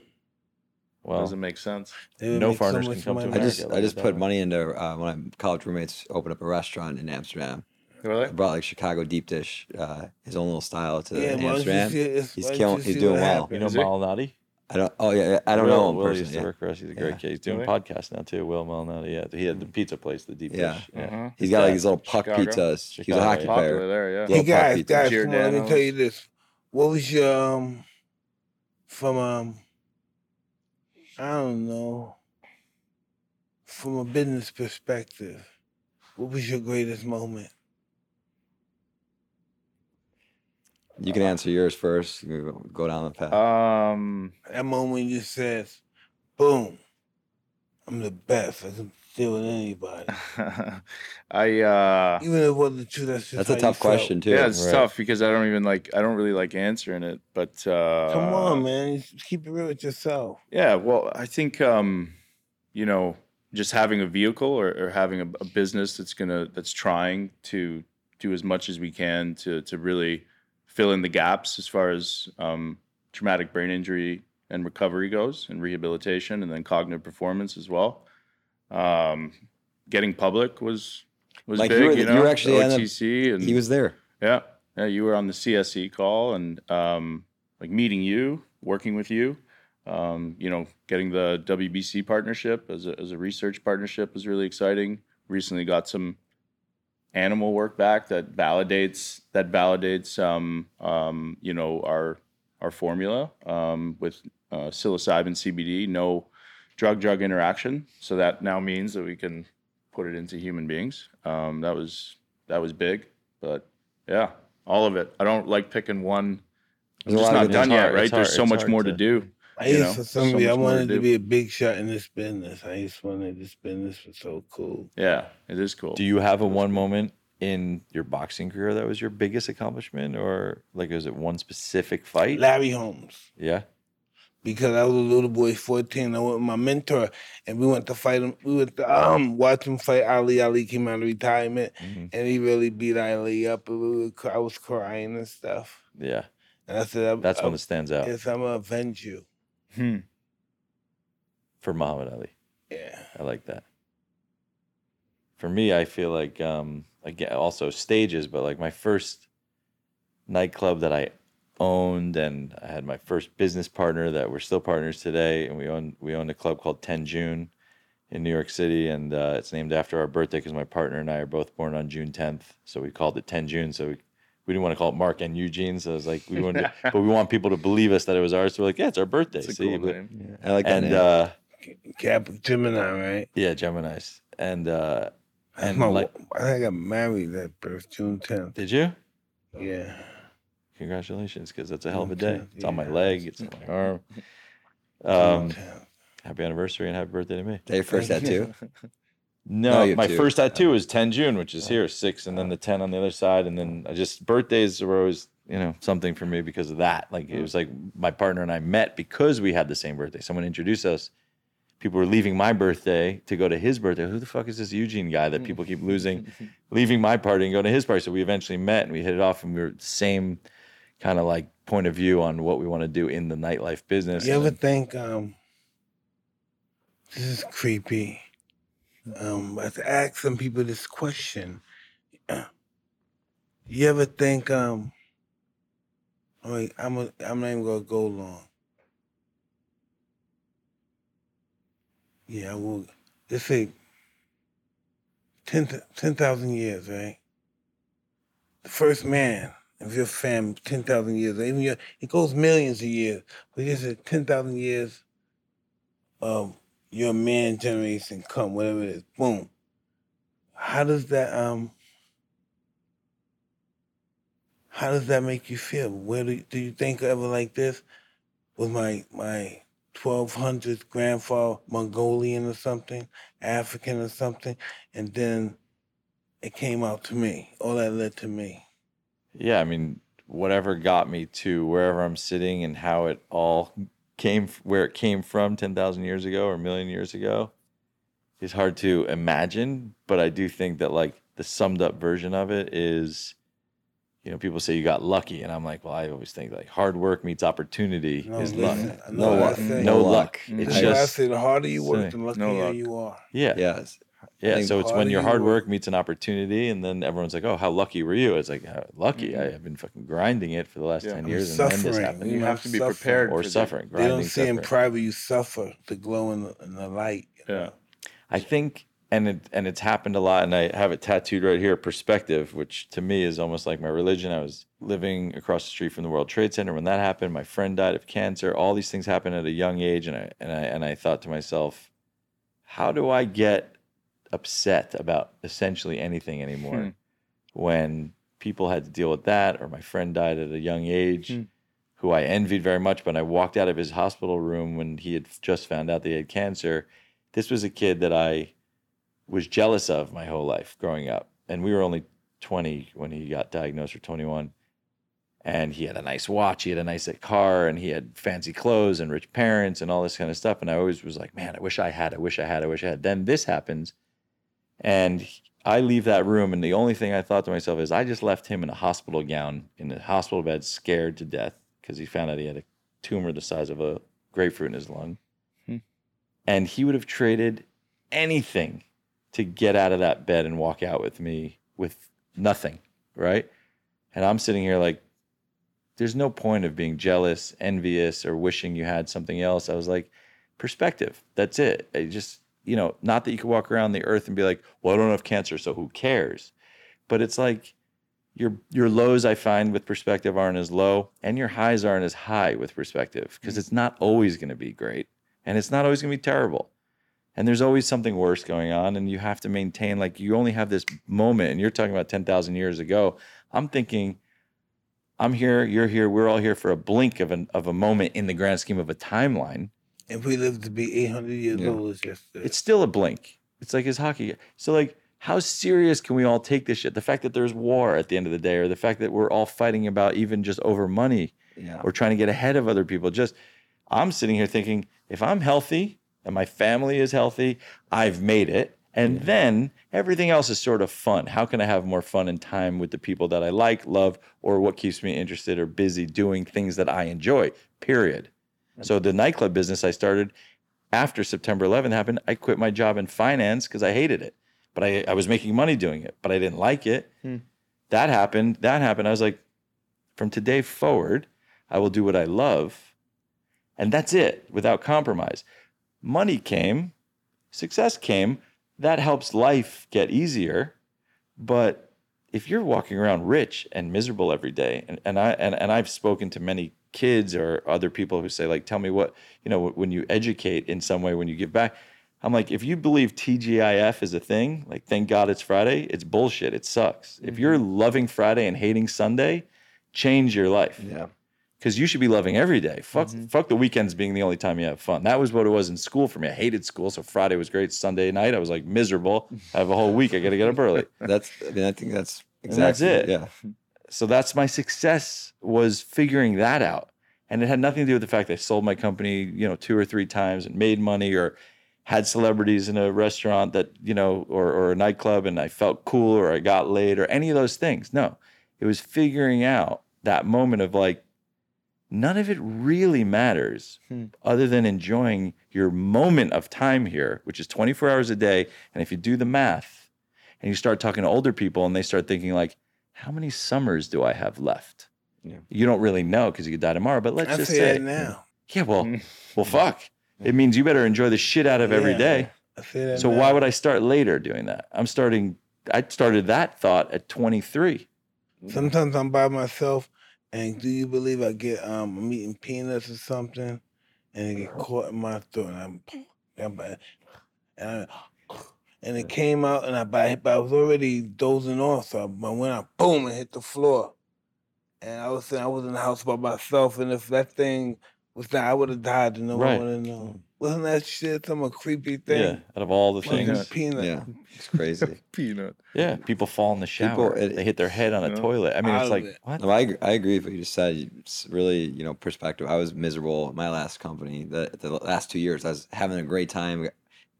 Well, Doesn't make sense. They No make so foreigners much can come to money. I just like I just put way. money into uh, one of my college roommates opened up a restaurant in Amsterdam. I brought like Chicago deep dish, uh, his own little style to Yeah, you Amsterdam. see it? He's killing- he's doing well. you know Malnati? I don't. Oh yeah, I don't Will, know him Will used personally. to yeah. work for us. He's a great Yeah. kid. He's doing Really? podcasts now too. Will Malnati. Yeah, he had the pizza place, the deep Yeah. dish. Yeah. Uh-huh. He's got like Yeah. these little puck Chicago. pizzas. He's a hockey yeah. player. There, yeah. Little Hey guys, guys, come on, let me tell you this. What was your um from um I don't know from a business perspective, what was your greatest moment? You can answer yours first. You Go down the path. Um, That moment you said, boom, I'm the best. I can deal with anybody. [LAUGHS] I uh, Even if it wasn't true, that's just That's how a you tough felt. question too. yeah, it's Right. tough because I don't even like. I don't really like answering it. But uh, Come on, man. You keep it real with yourself. Yeah, well, I think um, you know, just having a vehicle or, or having a, a business that's gonna that's trying to do as much as we can to to really fill in the gaps as far as um, traumatic brain injury and recovery goes, and rehabilitation, and then cognitive performance as well. Um, getting public was was you big. were You, the- you were actually OTC, and He was there. yeah, yeah. You were on the CSE call, and um, like meeting you, working with you. Um, you know, getting the WBC partnership as a, as a research partnership was really exciting. Recently got some animal work back that validates that validates um, um, you know our our formula um, with uh, psilocybin CBD, no drug drug interaction. So that now means that we can put it into human beings. Um, that was that was big, but yeah, all of it. I don't like picking one. I'm just not done things. yet, It's right? hard- There's so much more to, to- do. I You used know, to so somebody, I much more to wanted to be a big shot in this business. I just wanted this business was so cool. Yeah, it is cool. Do you have a one moment in your boxing career that was your biggest accomplishment, or like was it one specific fight? Larry Holmes. Yeah. Because I was a little boy, 14. I went with my mentor, and we went to fight him. We went to um, watch him fight Ali. Ali came out of retirement, Mhm. and he really beat Ali up. And we were, I was crying and stuff. Yeah. And I said, That's I'm, one stands out Yes, I'm gonna avenge you. Hmm. for Muhammad Ali. Yeah. I like that. For me, I feel like um again also stages, but like my first nightclub that I owned and I had my first business partner that we're still partners today and we own we owned a club called 10 June in New York City and uh, it's named after our birthday because my partner and I are both born on June 10th. So we called it 10 June. So we, we didn't want to call it Mark and Eugene. So it was like we wanted to, [LAUGHS] but we want people to believe us that it was ours. So we're like, yeah, it's our birthday. It's a See, cool but- name. I like that. and name. uh Cap Gemini, right? yeah, Gemini's. And uh and my, like I I got married that birth, June 10th. did you? Yeah. Congratulations, because that's a hell of a day. It's on my leg. It's on my arm. [LAUGHS] Um, happy anniversary and happy birthday to me. That your first tattoo? [LAUGHS] No, No, you have my two. first tattoo is 10 June, which is here, six, and then the 10 on the other side. And then I just, birthdays were always, you know, something for me because of that. Like it was like my partner and I met because we had the same birthday. Someone introduced us. People were leaving my birthday to go to his birthday. Who the fuck is this Eugene guy that people keep losing? [LAUGHS] leaving my party and going to his party. So we eventually met and we hit it off and we were the same kind of like point of view on what we want to do in the nightlife business. You ever then- think um this is creepy? Um, but to ask some people this question. You ever think um I I'm a, I'm not even gonna go long. Yeah, I will let's say 10 10,000 years, right? The first man of your family, 10,000 years, even your, it goes millions of years, but just at 10,000 years of your man generation come, whatever it is, boom. How does that um how does that make you feel? Where do you, do you think ever like this? Was my my twelve hundredth grandfather Mongolian or something, African or something, and then it came out to me. All that led to me. Yeah, I mean, whatever got me to wherever I'm sitting and how it all came, where it came from 10,000 years ago or a million years ago is hard to imagine. But I do think that, like, the summed up version of it is, you know, people say you got lucky. And I'm like, well, I always think like hard work meets opportunity No, is luck. listen, I know No luck. No luck. luck. It's That's why I just, say the harder you work, the luckier no luck. you are. yeah. Yes. Yeah, so it's when your hard work- work meets an opportunity, and then everyone's like, "Oh, how lucky were you?" It's like, "How lucky! Mhm. I have been fucking grinding it for the last Yeah. ten I'm years, and then this suffering. happened." You You have to be suffer. prepared or for the- suffering, They don't see in private you suffer to glow in the, in the light. Yeah. I think, and it and it's happened a lot, and I have it tattooed right here. Perspective, which to me is almost like my religion. I was living across the street from the World Trade Center when that happened. My friend died of cancer. All these things happened at a young age, and I and I and I thought to myself, how do I get upset about essentially anything anymore? Hmm. When people had to deal with that, or my friend died at a young age. Hmm. Who I envied very much, but I walked out of his hospital room when he had just found out that he had cancer. This was a kid that I was jealous of my whole life growing up. And we were only 20 when he got diagnosed, or 21. And he had a nice watch, he had a nice car, and he had fancy clothes and rich parents and all this kind of stuff. And I always was like, man, I wish I had, I wish I had, I wish I had. Then this happens. And I leave that room, and the only thing I thought to myself is, I just left him in a hospital gown, in a hospital bed, scared to death because he found out he had a tumor the size of a grapefruit in his lung. Hmm. And he would have traded anything to get out of that bed and walk out with me with nothing, right? And I'm sitting here like, there's no point of being jealous, envious, or wishing you had something else. I was like, perspective. That's it. I just, you know, not that you could walk around the earth and be like, well, I don't have cancer, so who cares? But it's like your your lows I find with perspective aren't as low, and your highs aren't as high with perspective because mm. it's not always going to be great, and it's not always going to be terrible. And there's always something worse going on and you have to maintain like you only have this moment and you're talking about 10,000 years ago. I'm thinking i'm here you're here we're all here for a blink of an of a moment in the grand scheme of a timeline If we live to be 800 years Yeah. old, it's just uh, it's still a blink it's like his hockey so like how serious can we all take this shit the fact that there's war at the end of the day or the fact that we're all fighting about even just over money Yeah. or trying to get ahead of other people. Just I'm sitting here thinking, if I'm healthy and my family is healthy, I've made it. And then everything else is sort of fun. How can I have more fun and time with the people that I like, love, or what keeps me interested or busy doing things that I enjoy? Period. So the nightclub business I started after September 11th happened, I quit my job in finance because I hated it. But I, I was making money doing it, but I didn't like it. Hmm. That happened. That happened. I was like, from today forward, I will do what I love. And that's it without compromise. Money came, success came. That helps life get easier. But if you're walking around rich and miserable every day, and, and I and, and I've spoken to many kids or other people who say, like, tell me what, you know, when you educate in some way, when you give back. I'm like, if you believe TGIF is a thing, like thank God it's Friday, it's bullshit. It sucks. If you're mm-hmm. loving Friday and hating Sunday, change your life Yeah. because you should be loving every day. Fuck, mm-hmm. fuck the weekends being the only time you have fun. That was what it was in school for me. I hated school, so Friday was great. Sunday night, I was like miserable. I have a whole week. I got to get up early. [LAUGHS] That's. I mean, I think that's And exactly that's it. Yeah. So that's my success was figuring that out, and it had nothing to do with the fact that I sold my company, you know, two or three times and made money, or had celebrities in a restaurant that you know, or or a nightclub, and I felt cool, or I got laid, or any of those things. No, it was figuring out that moment of like, none of it really matters Hmm. other than enjoying your moment of time here, which is 24 hours a day. And if you do the math and you start talking to older people and they start thinking like, how many summers do I have left? Yeah. You don't really know because you could die tomorrow. But let's I just say now. yeah, well, Mm. well, fuck. It means you better enjoy the shit out of every Yeah. day. I say that So now. why would I start later doing that? I'm starting. I started that thought at 23. Sometimes I'm by myself, and do you believe I get um I'm eating peanuts or something, and it get caught in my throat, and I'm, I'm and, I, and it came out, and I but I was already dozing off, so I went out, boom, and hit the floor, and I was saying I was in the house by myself, and if that thing was that, I would have died, and no Right. one would have known. Mm. Wasn't that shit some creepy thing? Yeah, out of all the Fucking things. peanut. Yeah, it's crazy. [LAUGHS] Peanut. Yeah, people fall in the People- shower. it- they hit their head on a Yeah. toilet. I mean, it's like it. what? No, I, ag- I agree with what you just said. It's really, you know, perspective. I was miserable my last company. The, the last two years, I was having a great time,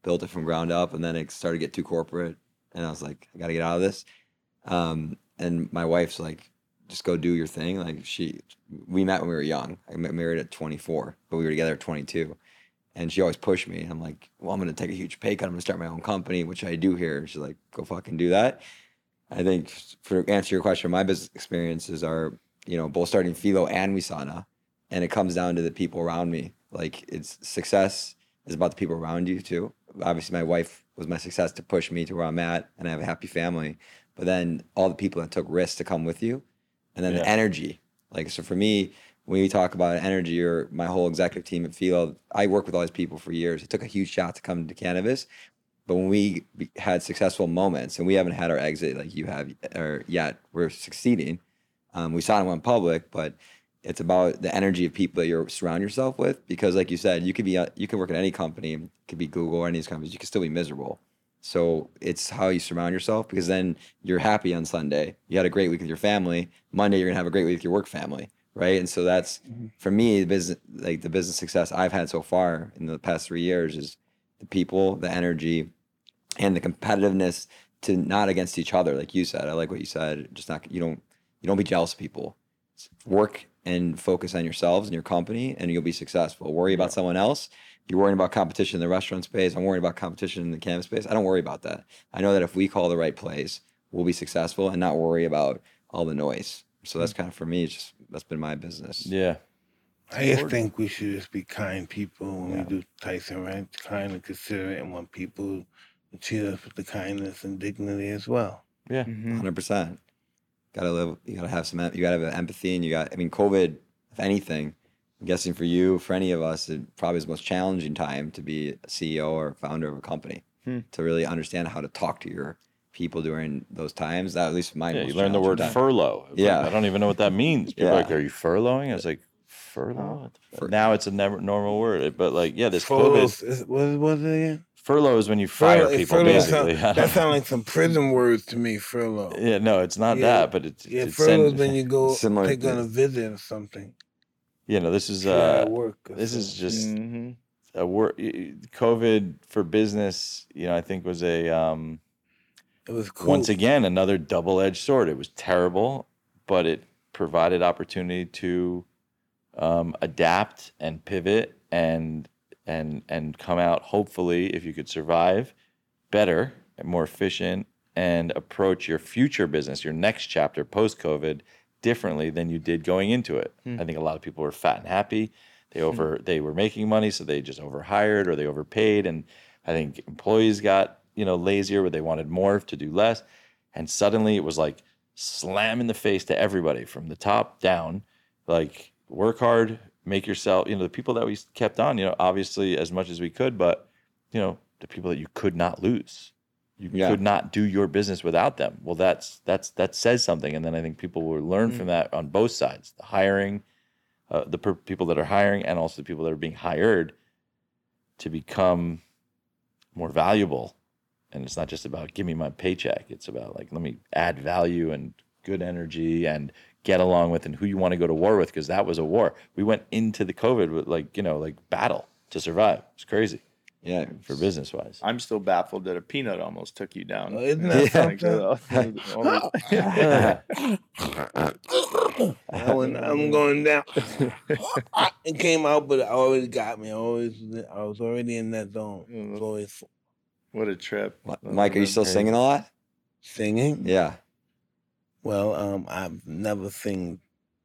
built it from ground up, and then it started to get too corporate. And I was like, I got to get out of this. Um, and my wife's like, just go do your thing. Like she, we met when we were young. I got married at 24, but we were together at 22. And she always pushed me. I'm like, well, I'm going to take a huge pay cut. I'm going to start my own company, which I do here. She's like, go fucking do that. I think for answer your question, my business experiences are, you know, both starting Fyllo and Wesana. And it comes down to the people around me. Like it's success is about the people around you too. Obviously my wife was my success to push me to where I'm at and I have a happy family. But then all the people that took risks to come with you and then the energy. Like so for me, when we talk about energy or my whole executive team at Fyllo, I worked with all these people for years. It took a huge shot to come to cannabis. But when we had successful moments, and we haven't had our exit like you have or yet, we're succeeding. Um, we saw it went public, but it's about the energy of people that you surround yourself with. Because, like you said, you could be uh, you could work at any company, it could be Google or any of these companies, you can still be miserable. So it's how you surround yourself. Because then you're happy on Sunday, you had a great week with your family. Monday, you're gonna have a great week with your work family, right? And so that's for me, the business like the business success I've had so far in the past three years is the people, the energy, and the competitiveness to not against each other, like you said. I like what you said. Just not you don't you don't be jealous of people. Work and focus on yourselves and your company, and you'll be successful. Worry about someone else. You're worrying about competition in the restaurant space. I'm worried about competition in the cannabis space. I don't worry about that. I know that if we call the right plays, we'll be successful and not worry about all the noise. So that's kind of for me. It's just that's been my business. Yeah, I just think we should just be kind people when Yeah. we do Tyson right, kind and considerate, and want people to treat us with the kindness and dignity as well. yeah. Mhm. Hundred percent. Gotta live. You gotta have some. You gotta have empathy, and you got. I mean, COVID. If anything, I'm guessing for you, for any of us, it probably is the most challenging time to be a CEO or founder of a company. Hmm. To really understand how to talk to your people during those times. That at least my Yeah, you learn the word time. furlough. Yeah. like, I don't even know what that means. People are like, are you furloughing? I was like, furlough? What the fuck? Fur- now it's a never normal word. But like, yeah, this Furloughs, COVID is- what was it again? Furlough is when you fire Furlough- people, furlough basically. Sound, that sounds like some [LAUGHS] prison words to me. Furlough. yeah, no, it's not Yeah. that, but it's, Yeah, it's furlough is when you go [LAUGHS] Similar take on to- a visit or something. you know, this is uh, work. or this is something. just Mhm. a word. COVID for business, you know, I think was a um, it was cool. once again another double-edged sword. It was terrible, but it provided opportunity to um, adapt and pivot and and and come out hopefully if you could survive better and more efficient and approach your future business your next chapter post covid differently than you did going into it. Hmm. i think a lot of people were fat and happy. They over they were making money so they just overhired or they overpaid and i think employees got you know lazier where they wanted more to do less and suddenly it was like slam in the face to everybody from the top down like work hard make yourself you know the people that we kept on you know obviously as much as we could but you know the people that you could not lose. You Yeah. could not do your business without them. Well that's that's that says something. And then i think people will learn from that on both sides the hiring uh, the per- people that are hiring and also the people that are being hired to become more valuable. And it's not just about give me my paycheck. It's about like let me add value and good energy and get along with and who you want to go to war with because that was a war we went into the covid with like you know like battle to survive it's crazy Yeah. for business wise I'm still baffled that a peanut almost took you down. Oh, isn't that [LAUGHS] Like, something? uh, [LAUGHS] when I'm going down. [LAUGHS] it came out, but it always got me. I always, I was already in that zone. It was always what a trip. Mike, are you still singing a lot? singing. Yeah. Well, um, I've never seen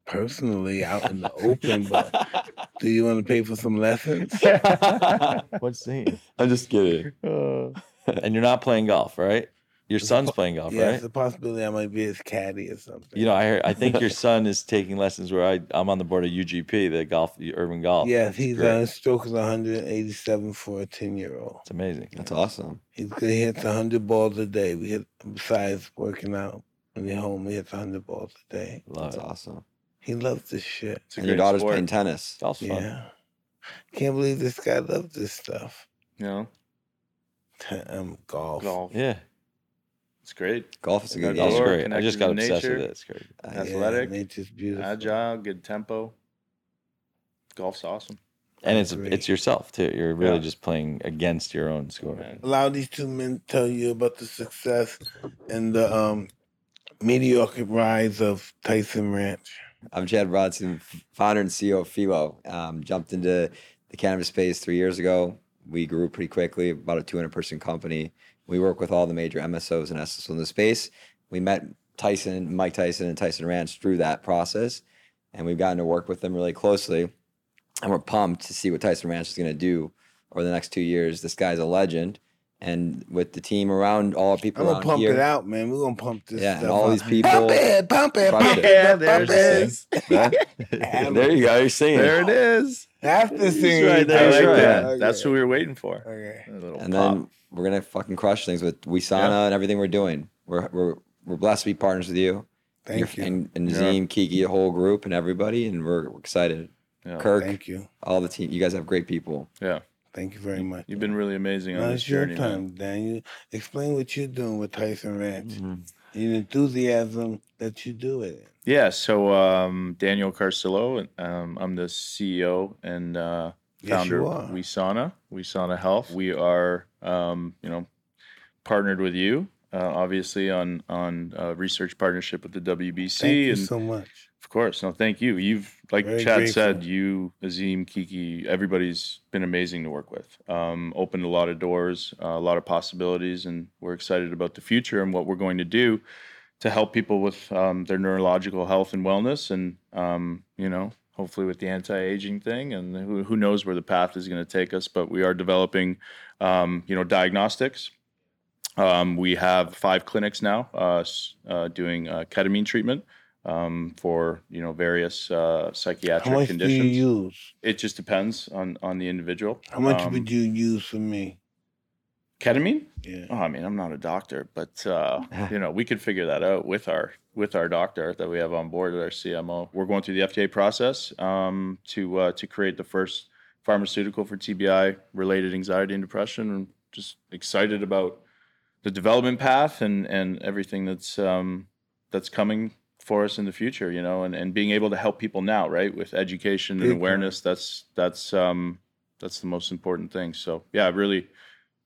personally out in the open, but [LAUGHS] do you want to pay for some lessons? [LAUGHS] What's [LAUGHS] the? I'm just kidding. and you're not playing golf, right? Your son's po- playing golf, Yeah, right? it's a possibility I might be his caddy or something. You know, I heard, I think your son is taking lessons where I I'm on the board of UGP, the golf, the Urban Golf. yes, he's great. uh, stroke is 187 for a 10 year old. It's amazing. That's awesome. He's good. He hits 100 balls a day. We hit besides working out. When he's home, he hits 100 balls a day. Love That's it. awesome. He loves this shit. It's And your daughter's sport, playing tennis. Golf's fun. Yeah. Can't believe this guy loves this stuff. You know, [LAUGHS] um, golf. golf. Yeah, It's great. Golf is a good Yeah, golf's game. Great. I just got to obsessed with nature. it. It's great. Uh, athletic, Yeah, nature's beautiful. Agile, good tempo. Golf's awesome. And it's Great. it's yourself too. You're really Yeah. just playing against your own score. Man. Allow these two men to tell you about the success and the um, mediocre rise of Tyson Ranch. I'm Chad Bronstein, founder and CEO of Fyllo. Um, jumped into the cannabis space three years ago. We grew pretty quickly, about a 200 person company. We work with all the major MSOs and SSOs in the space. We met Tyson, Mike Tyson, and Tyson Ranch through that process, and we've gotten to work with them really closely. And we're pumped to see what Tyson Ranch is going to do over the next two years. This guy's a legend, and with the team around, all the people I'm gonna around pump here, it out, man. We're gonna pump this. yeah, and all out. these people. Pump it, pump it, Crush pump it. it. Yeah, pump there it it. is. [LAUGHS] there you go. You're singing. There it is. That's the thing. right there. like That's right. that. Okay. That's what we were waiting for. Okay. A little and pop. then we're gonna fucking crush things with Wesana Yeah. and everything we're doing. We're we're we're blessed to be partners with you. Thank you. And, and Yeah. Kiki, the whole group, and everybody, and we're, we're excited. Yeah. Kirk, Thank you. all the team. You guys have great people. yeah, Thank you very much. you've been really amazing on Now this it's your journey. man. Daniel. Explain what you're doing with Tyson Ranch. Mhm. And enthusiasm that you do it. Yeah, so um, Daniel Carcillo, um, I'm the CEO and uh, founder you of. Wesana, Wesana Health. We are, um, you know, partnered with you, uh, obviously on on uh, research partnership with the WBC, Thank you and so much. Of course, no, thank you. You've like Very Chad grateful. said, you, Azim, Kiki, everybody's been amazing to work with. Um, opened a lot of doors, uh, a lot of possibilities, and we're excited about the future and what we're going to do to help people with um, their neurological health and wellness, and um, you know, hopefully with the anti-aging thing, and who, who knows where the path is going to take us. But we are developing, um, you know, diagnostics. Um, we have five clinics now uh, uh, doing uh, ketamine treatment um, for you know various uh, How psychiatric much conditions. do you use? It just depends on on the individual. How much Um, would you use for me? ketamine? Yeah. Oh, I mean, I'm not a doctor, but uh, [LAUGHS] you know, we could figure that out with our with our doctor that we have on board at our CMO. We're going through the FDA process um, to uh, to create the first pharmaceutical for TBI related anxiety and depression, and just excited about the development path and and everything that's um, that's coming for us in the future. You know, and and being able to help people now, right, with education and time. awareness. That's that's um, that's the most important thing. So yeah, I really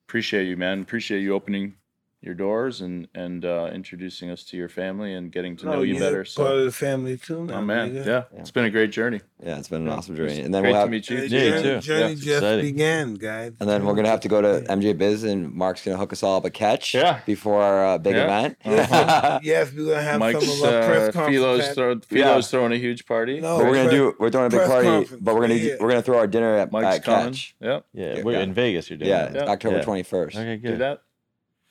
appreciate you, man. Appreciate you opening your doors and and uh, introducing us to your family and getting to know you you're better. Part of the family too now. oh man, nigga. yeah, it's been a great journey. Yeah, it's been an awesome journey. And then great we'll have, to meet you. The Yeah, journey, too. journey Yeah, just exciting. began, guys. and then we're gonna have to go to MJ Biz, and Mark's gonna hook us all up a catch Yeah. before our uh, big Yeah. event. Uh-huh. [LAUGHS] yes, we're gonna have Mike's some of our press uh, conference. Fyllo's, throw, Fyllo's throwing a huge party. No, But we're gonna do we're throwing a big party, conference, but we're gonna yeah. we're gonna throw our dinner at, Mike's at. Catch. Yep, Yeah, Yeah, we're yeah. in Vegas. You're doing Yeah. Yeah. October twenty first. Okay, do good. that.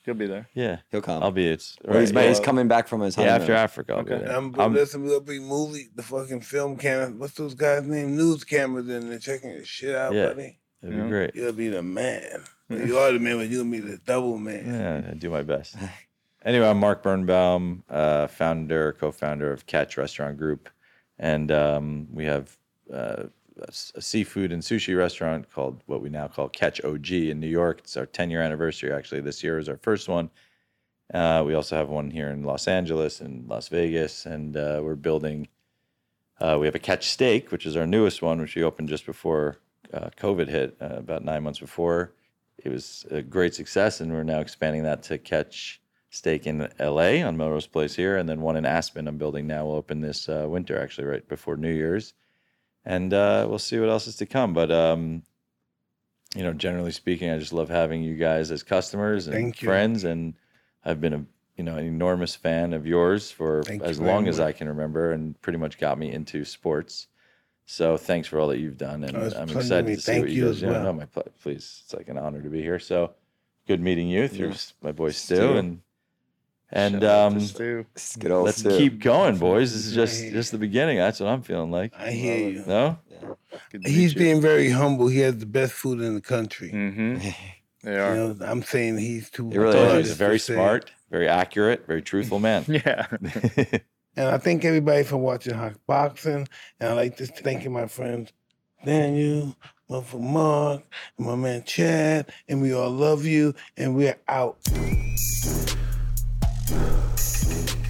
He'll be there. Yeah, He'll come. I'll be. it. Well, he's, right, he's coming back from his Yeah, after Africa. I'll be Okay. there. Um, I'm- listen, we'll be movie, the fucking film camera. What's those guys' name? News cameras in there checking your shit out, Yeah. buddy. It'd Yeah. be great. You'll be the man. [LAUGHS] You are the man, but you'll be the double man. Yeah, I do my best. anyway, I'm Mark Birnbaum, uh, founder, co-founder of Catch Restaurant Group, and um, we have uh, a, seafood and sushi restaurant called what we now call Catch OG in New York. It's our 10 year anniversary. Actually, this year is our first one. Uh, we also have one here in Los Angeles and Las Vegas, and uh, we're building. Uh, we have a Catch Steak, which is our newest one, which we opened just before uh, COVID hit, uh, about nine months before. It was a great success, and we're now expanding that to Catch Steak in LA on Melrose Place here, and then one in Aspen I'm building now. will open this uh, winter, actually, right before New Year's, and uh, we'll see what else is to come. But um, you know, generally speaking, I just love having you guys as customers and Thank you. friends, and I've been a you know, an enormous fan of yours for Thank as very long as I can remember, and pretty much got me into sports. So thanks for all that you've done, and Oh, I'm pleasure to excited to see thank what you you guys as do. well. No, my pl- please, it's like an honor to be here. So good meeting you through Yeah. my boy Stu, Stu. and and Shout out to um, Stu. It's good old let's Stu. keep going, boys. This is just just the beginning. That's what I'm feeling like. I hear you. No, Good to He's meet you. being very humble. He has the best food in the country. [LAUGHS] Mhm. They You are. know, I'm saying he's too. He really is. he's very to say. smart, very accurate, very truthful man. [LAUGHS] Yeah. [LAUGHS] And I thank everybody for watching Hot Boxing. And I like to thank my friends Daniel, my friend Mark, and my man Chad. And we all love you. And we're out. Thank you.